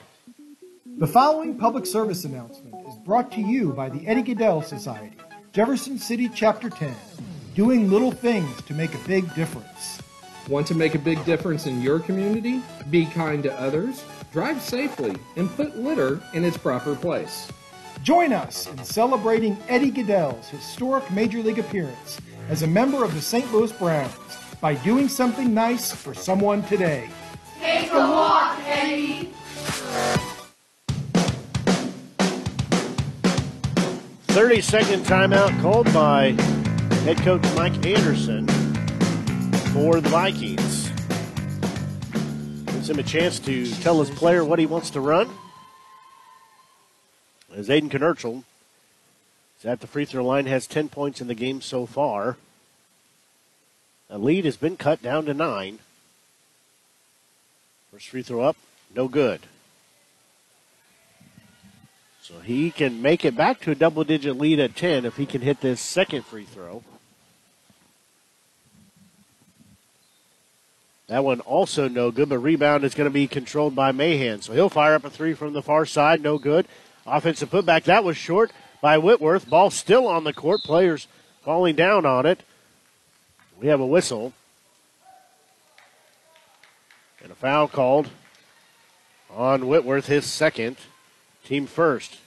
The following public service announcement is brought to you by the Eddie Gaedel Society, Jefferson City Chapter 10, doing little things to make a big difference. Want to make a big difference in your community? Be kind to others, drive safely, and put litter in its proper place. Join us in celebrating Eddie Gaedel's historic Major League appearance as a member of the St. Louis Browns by doing something nice for someone today. Take a walk, Eddie. 30 second timeout called by head coach Mike Anderson for the Vikings. Gives him a chance to tell his player what he wants to run. As Aiden Knerchel is at the free throw line, has 10 points in the game so far. The lead has been cut down to nine. First free throw up, no good. So he can make it back to a double digit lead at 10 if he can hit this second free throw. That one also no good, but rebound is going to be controlled by Mahan. So he'll fire up a three from the far side, no good. Offensive putback, that was short by Whitworth. Ball still on the court. Players falling down on it. We have a whistle. And a foul called on Whitworth, his second, team first.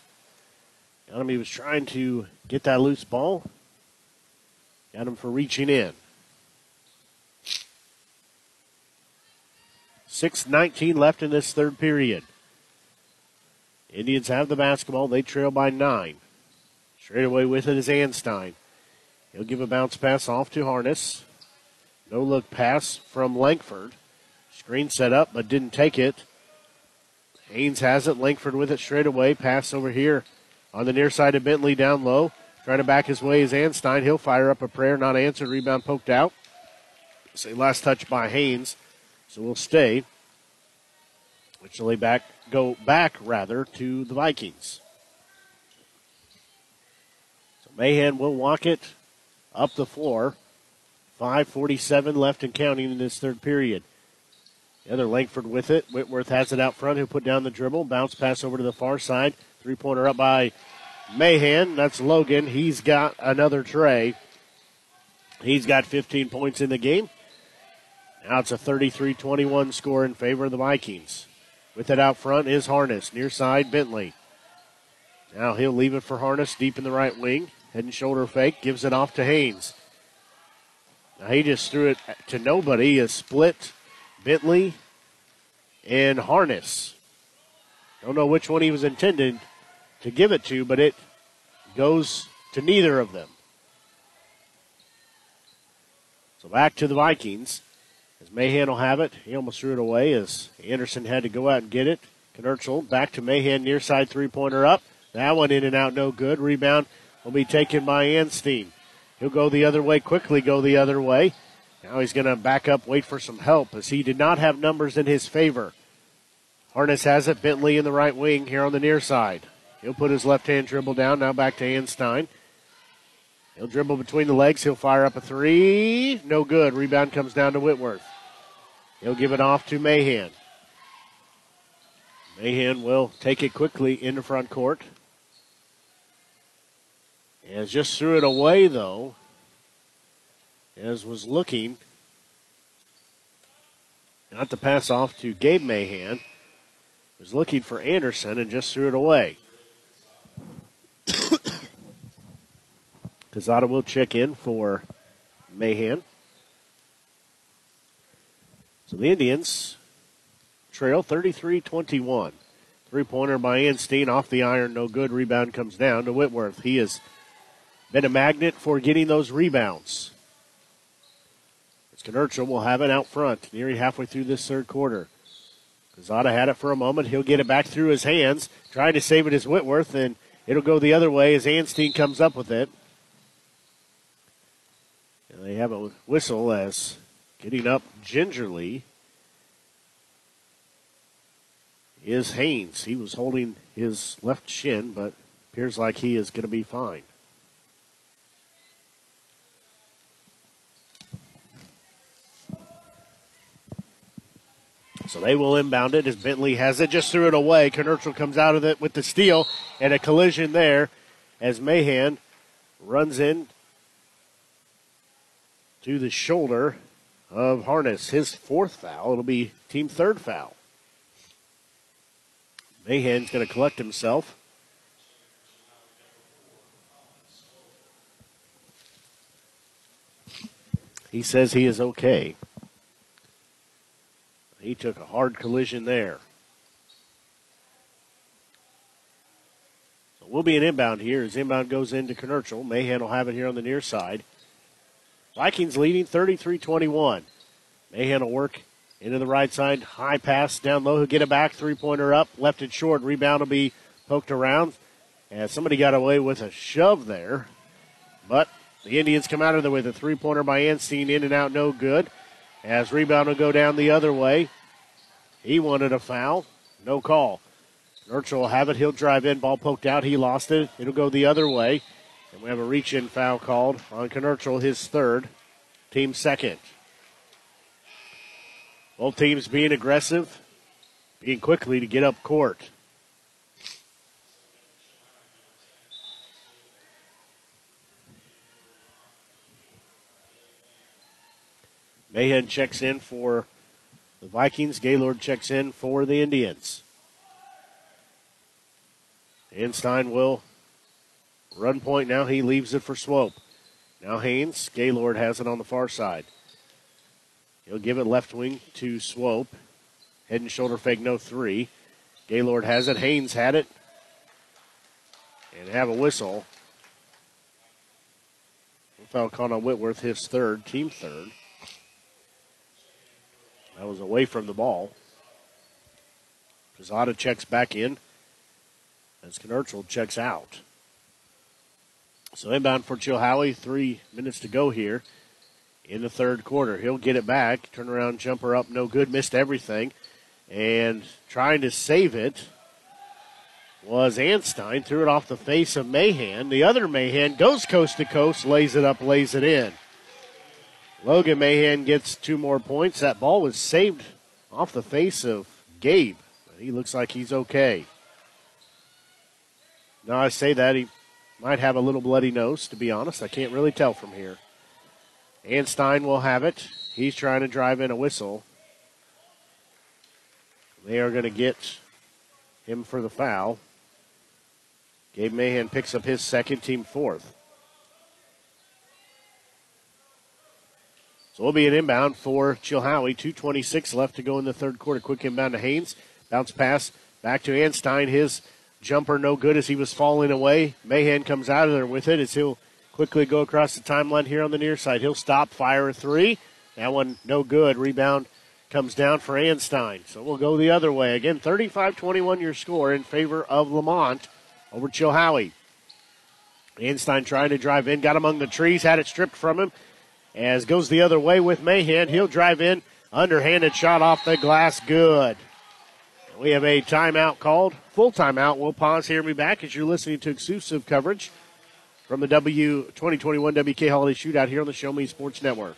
Enemy was trying to get that loose ball. Got him for reaching in. 6.19 left in this third period. Indians have the basketball. They trail by nine. Straight away with it is Anstein. He'll give a bounce pass off to Harness. No look pass from Langford. Screen set up, but didn't take it. Haynes has it. Langford with it straight away. Pass over here on the near side of Bentley down low. Trying to back his way is Anstein. He'll fire up a prayer, not answered. Rebound poked out. Say last touch by Haynes. So we'll stay. Which will lay back go back rather to the Vikings. So Mahan will walk it up the floor. 5.47 left and counting in this third period. The other Langford with it. Whitworth has it out front. He'll put down the dribble. Bounce pass over to the far side. Three pointer up by Mahan. That's Logan. He's got another tray. He's got 15 points in the game. Now it's a 33 21 score in favor of the Vikings. With it out front is Harness. Near side, Bentley. Now he'll leave it for Harness deep in the right wing. Head and shoulder fake. Gives it off to Haynes. Now he just threw it to nobody. A split Bentley and Harness. Don't know which one he was intended to give it to, but it goes to neither of them. So back to the Vikings. As Mahan will have it, he almost threw it away as Anderson had to go out and get it. Knerchel back to Mahan, near side three pointer up. That one in and out, no good. Rebound will be taken by Anstein. He'll go the other way, quickly go the other way. Now he's going to back up, wait for some help as he did not have numbers in his favor. Harness has it. Bentley in the right wing here on the near side. He'll put his left hand dribble down. Now back to Anstein. He'll dribble between the legs. He'll fire up a three. No good. Rebound comes down to Whitworth. He'll give it off to Mahan. Mahan will take it quickly into front court. And just threw it away, though, as was looking not to pass off to Gabe Mahan, was looking for Anderson and just threw it away. (coughs) Quezada will check in for Mahan. So the Indians trail 33 21. Three pointer by Anstein off the iron, no good. Rebound comes down to Whitworth. He has been a magnet for getting those rebounds. As Knerchel will have it out front, nearly halfway through this third quarter. Quezada had it for a moment. He'll get it back through his hands, trying to save it as Whitworth, and it'll go the other way as Anstein comes up with it. And they have a whistle as getting up gingerly is Haynes. He was holding his left shin, but appears like he is going to be fine. So they will inbound it as Bentley has it, just threw it away. Knerchel comes out of it with the steal and a collision there as Mahan runs in to the shoulder of Harness. His fourth foul. It'll be team third foul. Mahan's going to collect himself. He says he is okay. He took a hard collision there. So we'll be an inbound here as inbound goes into Knerchel. Mahan will have it here on the near side. Vikings leading 33 21. Mahan will work into the right side. High pass down low. He'll get it back. Three pointer up. Left it short. Rebound will be poked around. And somebody got away with a shove there. But the Indians come out of there with a three pointer by Anstein. In and out, no good. As rebound will go down the other way. He wanted a foul. No call. Knerchel will have it. He'll drive in. Ball poked out. He lost it. It'll go the other way. And we have a reach in foul called on Knerchel, his third. Team second. Both teams being aggressive, being quickly to get up court. Mahan checks in for the Vikings. Gaylord checks in for the Indians. Einstein will run point now. He leaves it for Swope. Now Haynes. Gaylord has it on the far side. He'll give it left wing to Swope. Head and shoulder fake, no three. Gaylord has it. Haynes had it. And have a whistle. foul called on Whitworth, his third, team third. That was away from the ball. Pizzotta checks back in as Knerchel checks out. So inbound for Chilhowee, three minutes to go here in the third quarter. He'll get it back. Turn around jumper up, no good, missed everything. And trying to save it was Anstein. Threw it off the face of Mahan. The other Mahan goes coast to coast, lays it up, lays it in. Logan Mahan gets two more points. That ball was saved off the face of Gabe. He looks like he's okay. Now I say that he might have a little bloody nose, to be honest. I can't really tell from here. Anstein will have it. He's trying to drive in a whistle. They are going to get him for the foul. Gabe Mahan picks up his second, team fourth. So it'll be an inbound for Chilhowee. 2.26 left to go in the third quarter. Quick inbound to Haynes. Bounce pass back to Anstein. His jumper no good as he was falling away. Mahan comes out of there with it as he'll quickly go across the timeline here on the near side. He'll stop, fire a three. That one no good. Rebound comes down for Anstein. So we'll go the other way. Again, 35 21 your score in favor of La Monte over Chilhowee. Anstein trying to drive in, got among the trees, had it stripped from him. As goes the other way with Mahan. He'll drive in, underhanded shot off the glass, good. We have a timeout called, full timeout. We'll pause here and be back as you're listening to exclusive coverage from the W 2021 WK Holiday Shootout here on the Show Me Sports Network.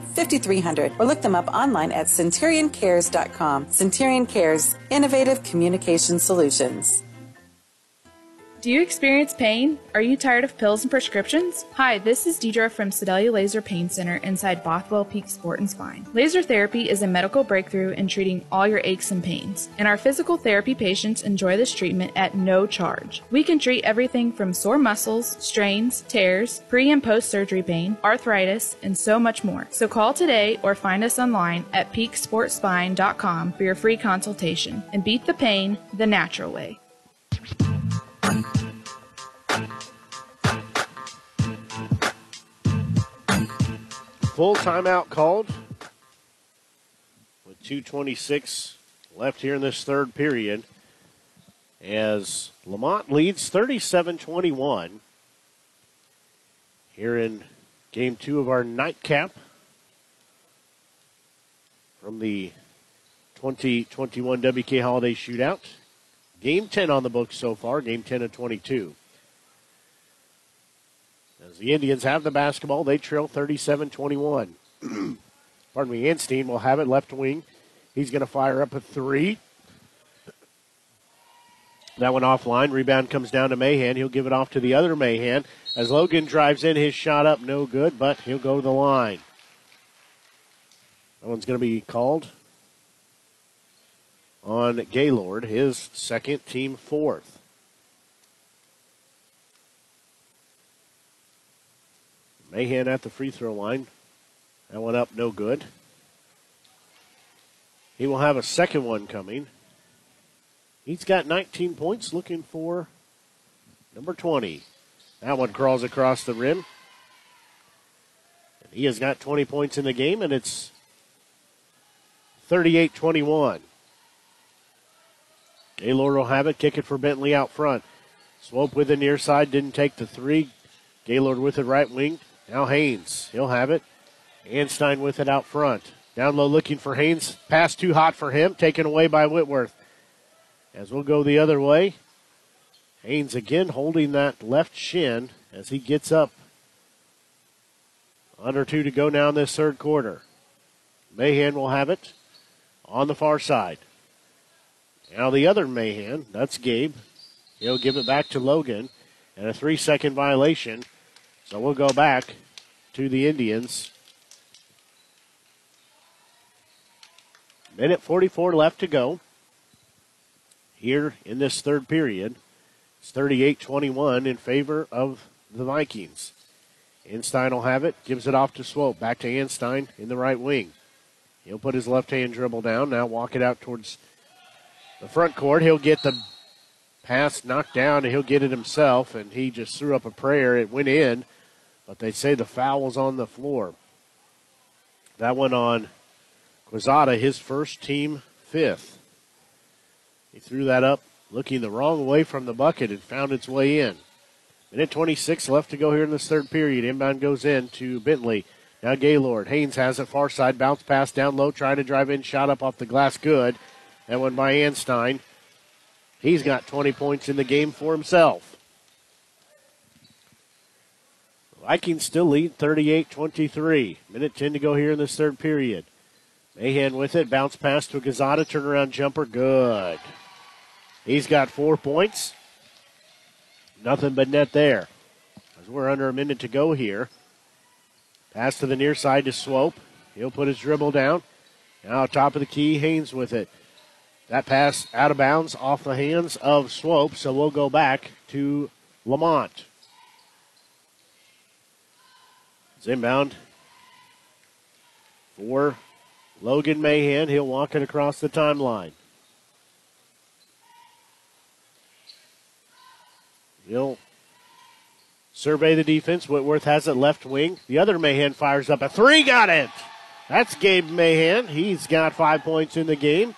5300 or look them up online at centurioncares.com. Centurion Cares, innovative communication solutions. Do you experience pain? Are you tired of pills and prescriptions? Hi, this is Deidre from Sedalia Laser Pain Center inside Bothwell Peak Sport and Spine. Laser therapy is a medical breakthrough in treating all your aches and pains, and our physical therapy patients enjoy this treatment at no charge. We can treat everything from sore muscles, strains, tears, pre and post surgery pain, arthritis, and so much more. So call today or find us online at peaksportspine.com for your free consultation and beat the pain the natural way. Full timeout called with 2.26 left here in this third period as La Monte leads 37 21 here in game two of our nightcap from the 2021 WK Holiday Shootout. Game 10 on the books so far, game 10 of 22. The Indians have the basketball, they trail 37 21. (clears throat) Pardon me, Anstein will have it left wing. He's going to fire up a three. That one offline. Rebound comes down to Mahan. He'll give it off to the other Mahan. As Logan drives in, his shot up, no good, but he'll go to the line. That one's going to be called on Gaylord, his second, team fourth. Mahan at the free throw line. That one up, no good. He will have a second one coming. He's got 19 points, looking for number 20. That one crawls across the rim. And he has got 20 points in the game, and it's 38 21. Gaylord will have it, kick it for Bentley out front. Swope with the near side, didn't take the three. Gaylord with it right wing. Now Haynes, he'll have it. Anstein with it out front. Down low looking for Haynes. Pass too hot for him, taken away by Whitworth. As we'll go the other way. Haynes again holding that left shin as he gets up. Under two to go now in this third quarter. Mahan will have it on the far side. Now the other Mahan, that's Gabe. He'll give it back to Logan. And a three second violation. So we'll go back to the Indians. Minute 44 left to go here in this third period. It's 38 21 in favor of the Vikings. Einstein will have it, gives it off to Swope. Back to Einstein in the right wing. He'll put his left hand dribble down, now walk it out towards the front court. He'll get the pass knocked down, and he'll get it himself, and he just threw up a prayer. It went in, but they say the foul was on the floor. That went on Quezada, his first team fifth. He threw that up looking the wrong way from the bucket and found its way in. Minute 26 left to go here in this third period. Inbound goes in to Bentley. Now Gaylord. Haynes has it far side. Bounce pass down low. Trying to drive in. Shot up off the glass. Good. That one by Einstein. He's got 20 points in the game for himself. Vikings still lead 38 23. Minute 10 to go here in this third period. Mahan with it. Bounce pass to Quezada. Turnaround jumper. Good. He's got four points. Nothing but net there. As we're under a minute to go here. Pass to the near side to Swope. He'll put his dribble down. Now top of the key, Haynes with it. That pass out of bounds off the hands of Swope, so we'll go back to La Monte. It's inbound for Logan Mahan. He'll walk it across the timeline. He'll survey the defense. Whitworth has it left wing. The other Mahan fires up a three. Got it. That's Gabe Mahan. He's got five points in the game.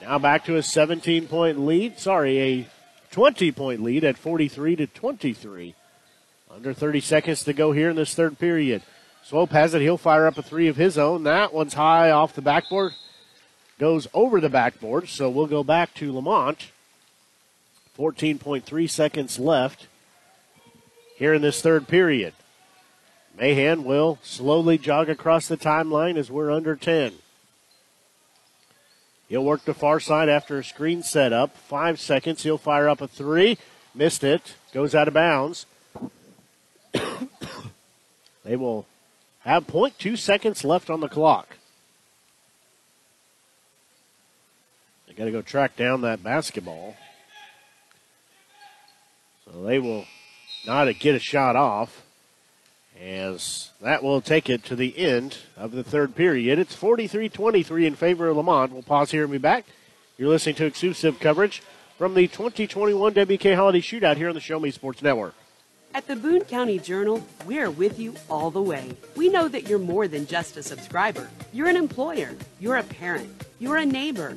Now back to a 17 point lead. Sorry, a 20 point lead at 43 to 23. Under 30 seconds to go here in this third period. Swope has it. He'll fire up a three of his own. That one's high off the backboard. Goes over the backboard. So we'll go back to La Monte. 14.3 seconds left here in this third period. Mahan will slowly jog across the timeline as we're under 10. He'll work the far side after a screen set up. Five seconds. He'll fire up a three. Missed it. Goes out of bounds. (coughs) they will have 0.2 seconds left on the clock. They got to go track down that basketball. So they will not get a shot off as that will take it to the end of the third period. It's 43-23 in favor of La Monte. We'll pause here and be back. You're listening to exclusive coverage from the 2021 WK Holiday Shootout here on the Show Me Sports Network. At the Boone County Journal, we're with you all the way. We know that you're more than just a subscriber. You're an employer, you're a parent, you're a neighbor.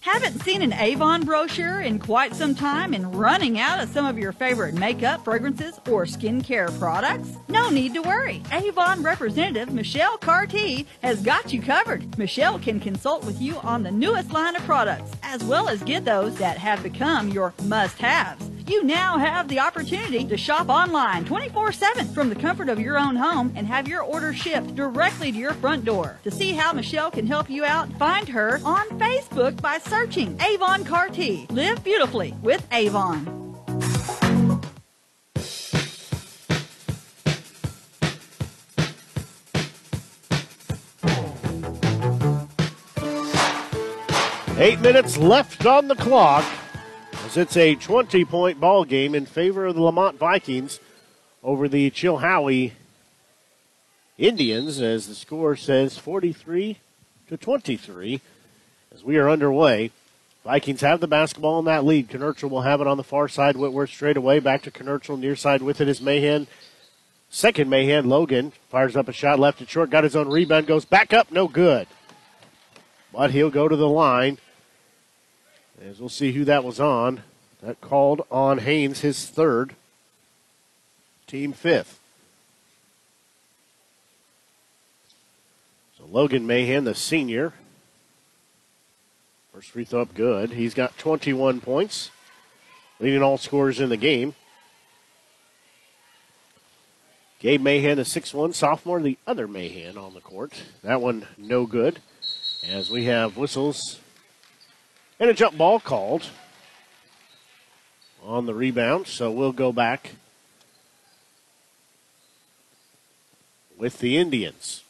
Haven't seen an Avon brochure in quite some time and running out of some of your favorite makeup, fragrances, or skincare products? No need to worry. Avon representative Michelle Carty has got you covered. Michelle can consult with you on the newest line of products, as well as get those that have become your must-haves. You now have the opportunity to shop online 24 7 from the comfort of your own home and have your order shipped directly to your front door. To see how Michelle can help you out, find her on Facebook by searching Avon Carty. Live beautifully with Avon. Eight minutes left on the clock as it's a 20 point ball game in favor of the La Monte Vikings over the Chilhowee Indians as the score says 43 to 23 as we are underway. Vikings have the basketball in that lead. Knerchel will have it on the far side. Whitworth straight away. Back to Knerchel. Near side with it is Mahan. Second Mahan. Logan fires up a shot left and short. Got his own rebound. Goes back up. No good. But he'll go to the line. As we'll see who that was on. That called on Haynes, his third. Team fifth. So Logan Mahan, the senior. First free throw up good. He's got 21 points, leading all scorers in the game. Gabe Mahan, the 6'1 sophomore, the other Mahan on the court. That one no good. As we have whistles and a jump ball called on the rebound. So we'll go back with the Indians.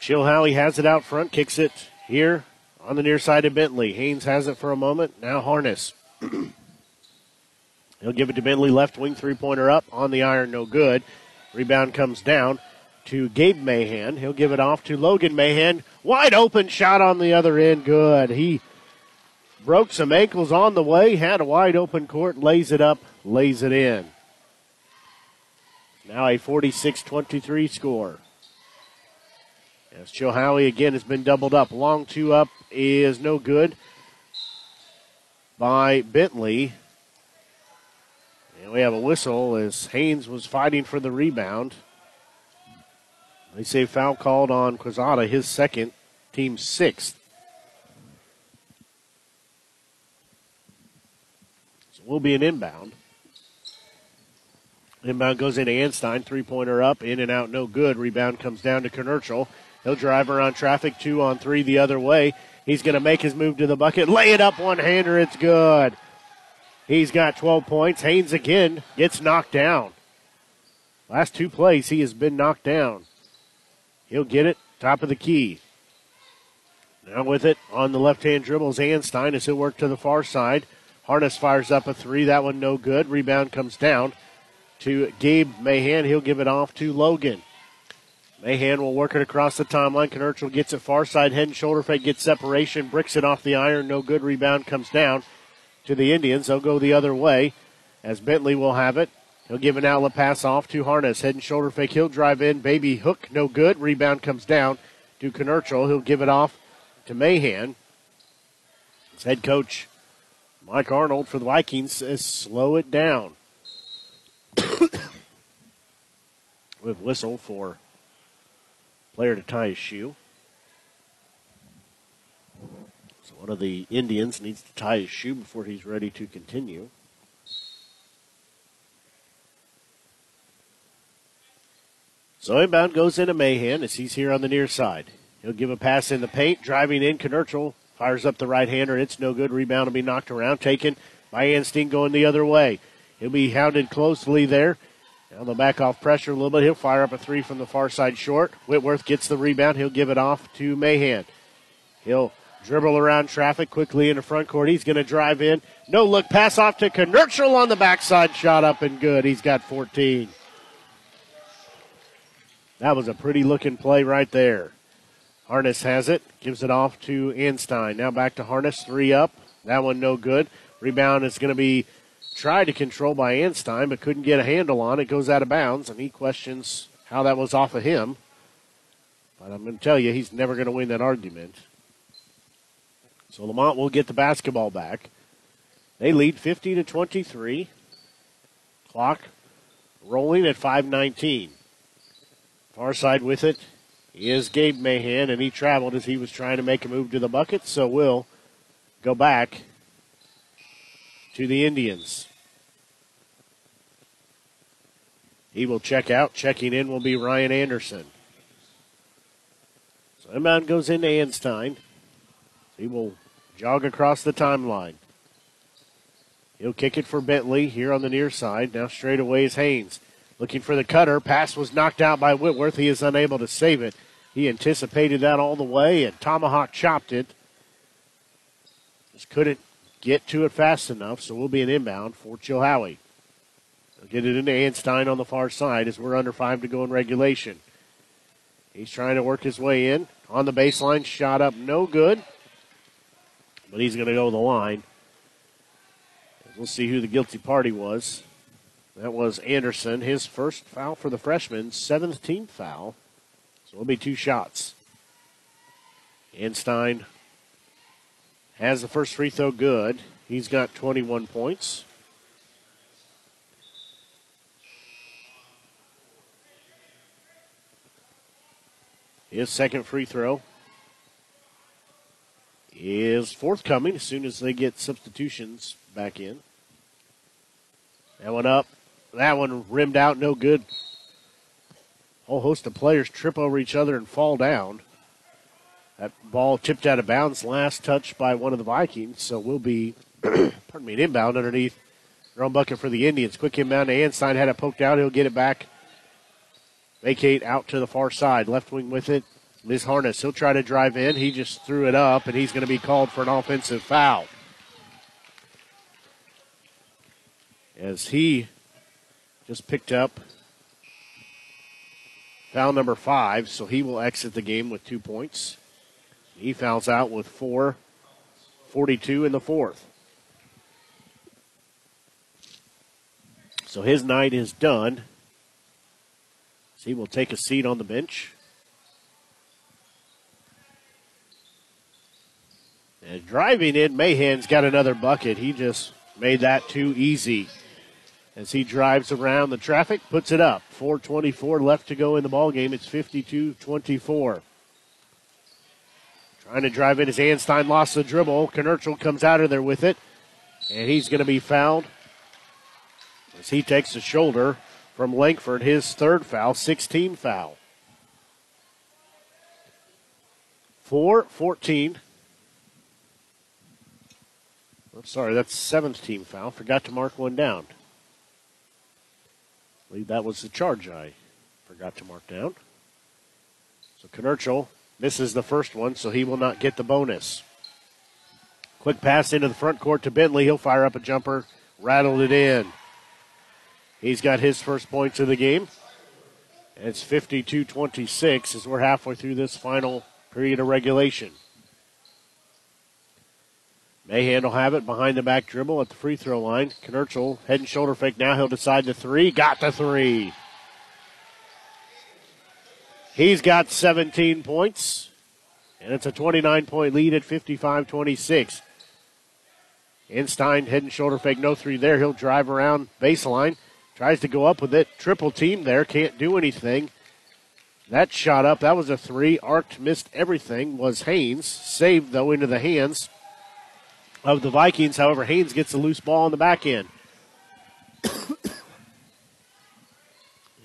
Chill Chilhowee has it out front, kicks it here on the near side of Bentley. Haynes has it for a moment. Now Harness. (clears throat) He'll give it to Bentley, left wing three pointer up on the iron, no good. Rebound comes down to Gabe Mahan. He'll give it off to Logan Mahan. Wide open shot on the other end, good. He broke some ankles on the way, had a wide open court, lays it up, lays it in. Now a 46 23 score. As Chilhowee again has been doubled up. Long two up is no good by Bentley. And we have a whistle as Haynes was fighting for the rebound. They say foul called on Quezada, his second, team sixth. So it will be an inbound. Inbound goes into Anstein, three pointer up, in and out, no good. Rebound comes down to Knerchel. He'll drive around traffic, two on three the other way. He's going to make his move to the bucket, lay it up one hander, it's good. He's got 12 points. Haynes again gets knocked down. Last two plays, he has been knocked down. He'll get it, top of the key. Now with it on the left hand dribble is Anstein as he'll work to the far side. Harness fires up a three. That one no good. Rebound comes down to Gabe Mahan. He'll give it off to Logan. Mahan will work it across the timeline. Knerchel gets it far side, head and shoulder fake, gets separation, bricks it off the iron. No good. Rebound comes down to the Indians. They'll go the other way as Bentley will have it. He'll give an outlet pass off to Harness. Head and shoulder fake. He'll drive in. Baby hook, no good. Rebound comes down to Knerchel. He'll give it off to Mahan. His head coach, Mike Arnold for the Vikings, says slow it down. (coughs) With whistle for player to tie his shoe. So one of the Indians needs to tie his shoe before he's ready to continue. So inbound goes into Mahan as he's here on the near side. He'll give a pass in the paint, driving in. Knerchel fires up the right hander. It's no good. Rebound will be knocked around, taken by Anstein going the other way. He'll be hounded closely there. Now they'll back off pressure a little bit. He'll fire up a three from the far side short. Whitworth gets the rebound. He'll give it off to Mahan. He'll dribble around traffic quickly in the front court. He's going to drive in. No look pass off to Knerchel on the backside. Shot up and good. He's got 14. That was a pretty looking play right there. Harness has it, gives it off to Anstein. Now back to Harness, three up. That one no good. Rebound is going to be tried to control by Anstein, but couldn't get a handle on it. Goes out of bounds, and he questions how that was off of him. But I'm going to tell you, he's never going to win that argument. So La Monte will get the basketball back. They lead 50 to 23. Clock rolling at 519. Far side with it is Gabe Mahan, and he traveled as he was trying to make a move to the bucket, so we'll go back to the Indians. He will check out. Checking in will be Ryan Anderson. So inbound goes into Anstein. He will jog across the timeline. He'll kick it for Bentley here on the near side. Now straight away is Haynes. Looking for the cutter. Pass was knocked out by Whitworth. He is unable to save it. He anticipated that all the way and Tomahawk chopped it. Just couldn't get to it fast enough, so we'll be an inbound for Chilhowee. They'll get it into Anstein on the far side as we're under five to go in regulation. He's trying to work his way in. On the baseline, shot up, no good. But he's going to go the line. We'll see who the guilty party was. That was Anderson, his first foul for the freshman, 17th foul. So it'll be two shots. Anstein has the first free throw good. He's got 21 points. His second free throw is forthcoming as soon as they get substitutions back in. That one up. That one rimmed out, no good. Whole host of players trip over each other and fall down. That ball tipped out of bounds, last touch by one of the Vikings, so we'll be, (clears throat) pardon me, an inbound underneath. Their bucket for the Indians. Quick inbound to Anstein, had it poked out, he'll get it back. Vacate out to the far side, left wing with it. Liz Harness, he'll try to drive in. He just threw it up, and he's going to be called for an offensive foul. As he just picked up foul number five, so he will exit the game with two points. He fouls out with four, 42 in the fourth. So his night is done. So he will take a seat on the bench. And driving in, Mahan's got another bucket. He just made that too easy. As he drives around the traffic, puts it up. 424 left to go in the ball game. It's 52-24. Trying to drive in as Anstein lost the dribble. Knerchel comes out of there with it. And he's going to be fouled as he takes the shoulder from Langford, his third foul, 16 foul. 4 14. I'm sorry, that's seventh team foul. Forgot to mark one down. Believe that was the charge I forgot to mark down. So Knerchel misses the first one, so he will not get the bonus. Quick pass into the front court to Bentley. He'll fire up a jumper, rattled it in. He's got his first points of the game. It's 52 26 as we're halfway through this final period of regulation. Mahan will have it behind the back dribble at the free throw line. Knerchel, head and shoulder fake now. He'll decide the three. Got the three. He's got 17 points, and it's a 29 point lead at 55 26. Anstein, head and shoulder fake, no three there. He'll drive around baseline. Tries to go up with it. Triple team there. Can't do anything. That shot up. That was a three. Arced, missed everything. Was Haynes. Saved, though, into the hands of the Vikings. However, Haynes gets a loose ball on the back end. (coughs)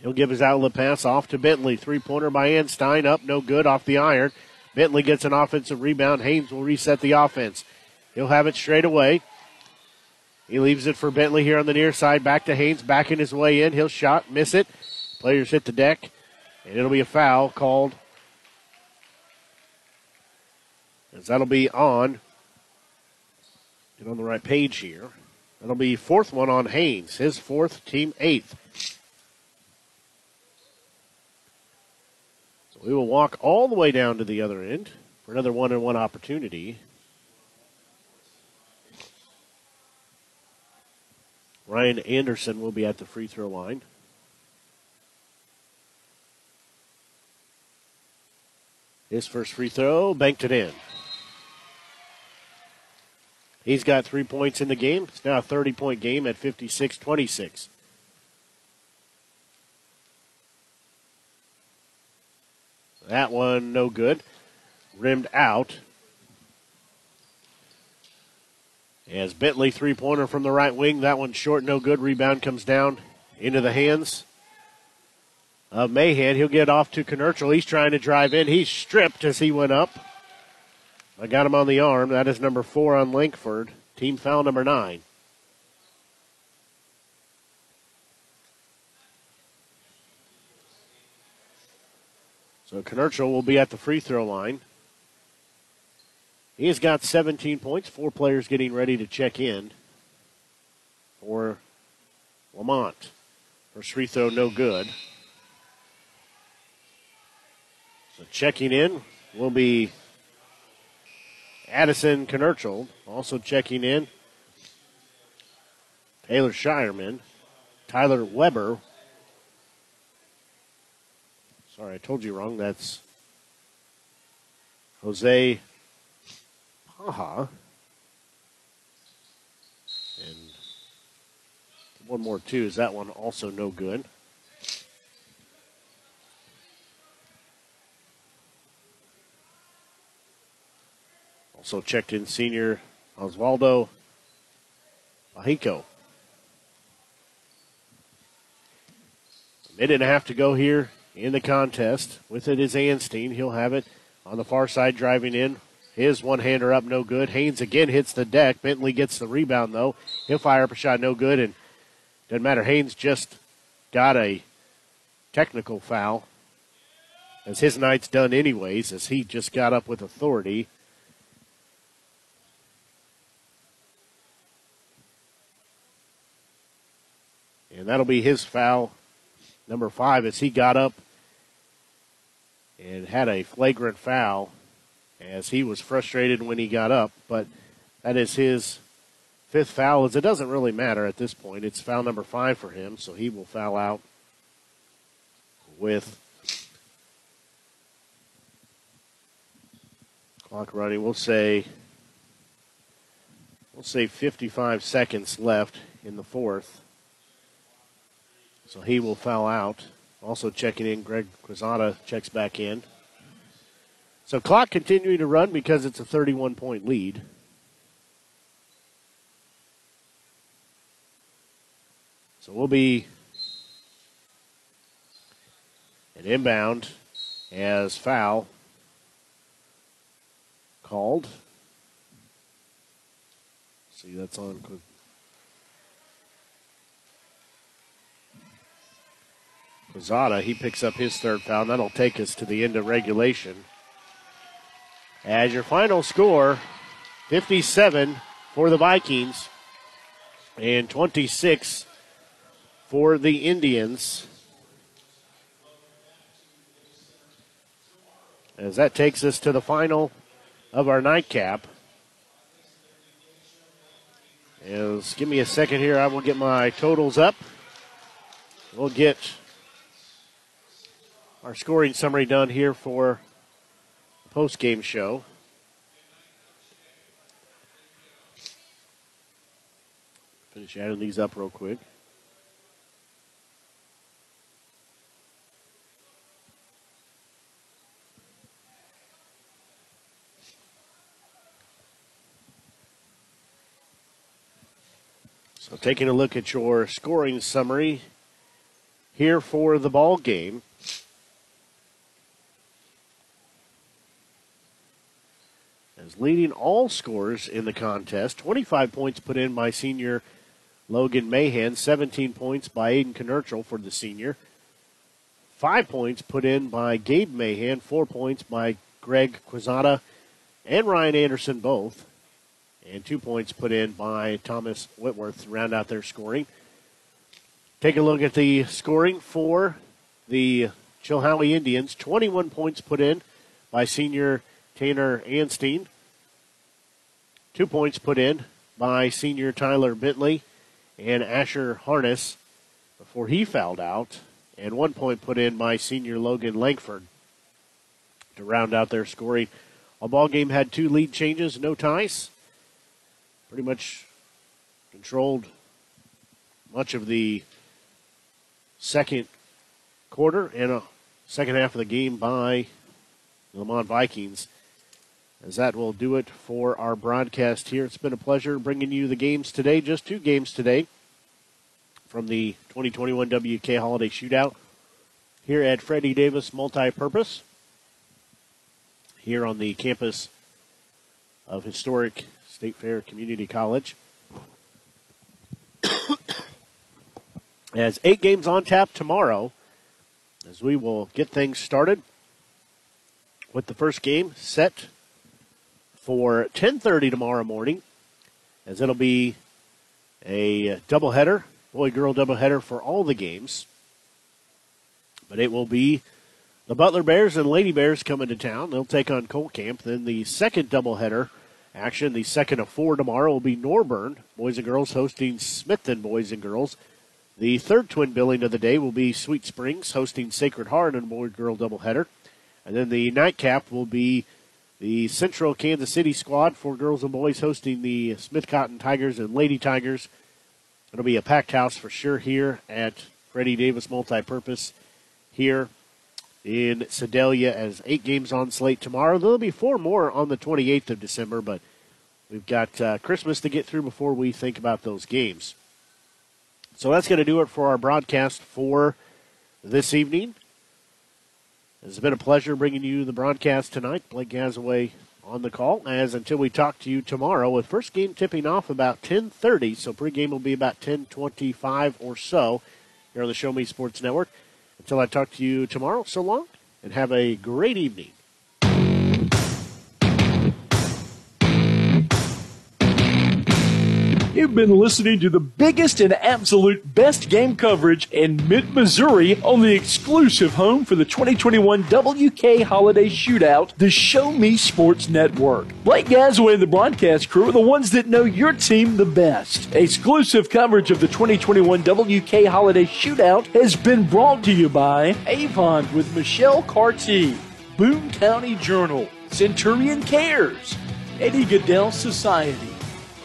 He'll give his outlet pass off to Bentley. Three pointer by Anstein. Up, no good, off the iron. Bentley gets an offensive rebound. Haynes will reset the offense. He'll have it straight away. He leaves it for Bentley here on the near side. Back to Haynes, backing his way in. He'll shot, miss it. Players hit the deck, and it'll be a foul called. As that'll be on. Get on the right page here. That'll be fourth one on Haynes, his fourth, team eighth. So we will walk all the way down to the other end for another one and one opportunity. Ryan Anderson will be at the free throw line. His first free throw, banked it in. He's got three points in the game. It's now a 30 point game at 56 26. That one, no good. Rimmed out. As Bentley three pointer from the right wing, that one short, no good. Rebound comes down into the hands of Mahan. He'll get off to Knerchel. He's trying to drive in. He's stripped as he went up. I got him on the arm. That is number four on Langford. Team foul number nine. So Knerchel will be at the free throw line. He has got 17 points. Four players getting ready to check in for La Monte. First free throw, no good. So checking in will be Addison Knerchel. Also checking in Taylor Shireman. Tyler Weber. Sorry, I told you wrong. That's Jose Paha. And one more, too. Is that one also no good? Also checked in senior Osvaldo Bajico. A minute and a half to go here in the contest. With it is Anstein. He'll have it on the far side driving in. His one hander up, no good. Haynes again hits the deck. Bentley gets the rebound, though. He'll fire up a shot, no good. And doesn't matter. Haynes just got a technical foul, as his night's done anyways, as he just got up with authority. And that'll be his foul, number five, as he got up and had a flagrant foul as he was frustrated when he got up. But that is his fifth foul. As it doesn't really matter at this point. It's foul number five for him, so he will foul out with clock running. We'll say we'll say 55 seconds left in the fourth. So he will foul out. Also checking in, Greg Quezada checks back in. So clock continuing to run because it's a 31 point lead. So we'll be an inbound as foul called. See, that's on Quezada. He picks up his third foul. That'll take us to the end of regulation. As your final score, 57 for the Vikings and 26 for the Indians. As that takes us to the final of our nightcap. Is give me a second here. I will get my totals up. We'll get our scoring summary done here for post game show. Finish adding these up real quick. So taking a look at your scoring summary here for the ball game. Leading all scores in the contest, 25 points put in by senior Logan Mahan, 17 points by Aiden Knerchel for the senior. Five points put in by Gabe Mahan, four points by Greg Quezada and Ryan Anderson both and two points put in by Thomas Whitworth to round out their scoring. Take a look at the scoring for the Chilhowee Indians. 21 points put in by senior Tanner Anstine. Two points put in by senior Tyler Bentley and Asher Harness before he fouled out. And one point put in by senior Logan Langford to round out their scoring. A ball game had two lead changes, no ties pretty much controlled much of the second quarter and a second half of the game by the La Monte Vikings. As that will do it for our broadcast here. It's been a pleasure bringing you the games today, just two games today from the 2021 WK Holiday Shootout here at Freddie Davis Multipurpose here on the campus of historic State Fair Community College. (coughs) As eight games on tap tomorrow, as we will get things started with the first game set for 10:30 tomorrow morning, as it'll be a doubleheader, boy-girl doubleheader for all the games. But it will be the Butler Bears and Lady Bears coming to town. They'll take on Cole Camp. Then the second doubleheader action. The second of four tomorrow will be Norborne, boys and girls, hosting Smithton, boys and girls. The third twin billing of the day will be Sweet Springs, hosting Sacred Heart in a boy girl doubleheader. And then the nightcap will be the Central Kansas City squad for girls and boys hosting the Smith Cotton Tigers and Lady Tigers. It'll be a packed house for sure here at Freddie Davis Multipurpose here in Sedalia as eight games on slate tomorrow. There'll be four more on the 28th of December, but we've got uh, Christmas to get through before we think about those games. So that's going to do it for our broadcast for this evening. It's been a pleasure bringing you the broadcast tonight. Blake Gazaway on the call. As until we talk to you tomorrow, with first game tipping off about 10:30, so pregame will be about 10:25 or so here on the Show Me Sports Network. Until I talk to you tomorrow, so long and have a great evening. You've been listening to the biggest and absolute best game coverage in mid Missouri on the exclusive home for the 2021 WK Holiday Shootout, the Show Me Sports Network. Blake Gazaway and the broadcast crew are the ones that know your team the best. Exclusive coverage of the 2021 WK Holiday Shootout has been brought to you by Avon with Michelle Carty, Boone County Journal, Centurion Cares, Eddie Goodell Society,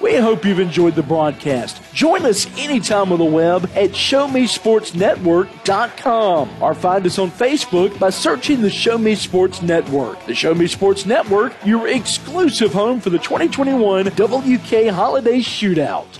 We hope you've enjoyed the broadcast. Join us anytime on the web at ShowMeSportsNetwork.com or find us on Facebook by searching the Show Me Sports Network. The Show Me Sports Network, your exclusive home for the 2021 WK Holiday Shootout.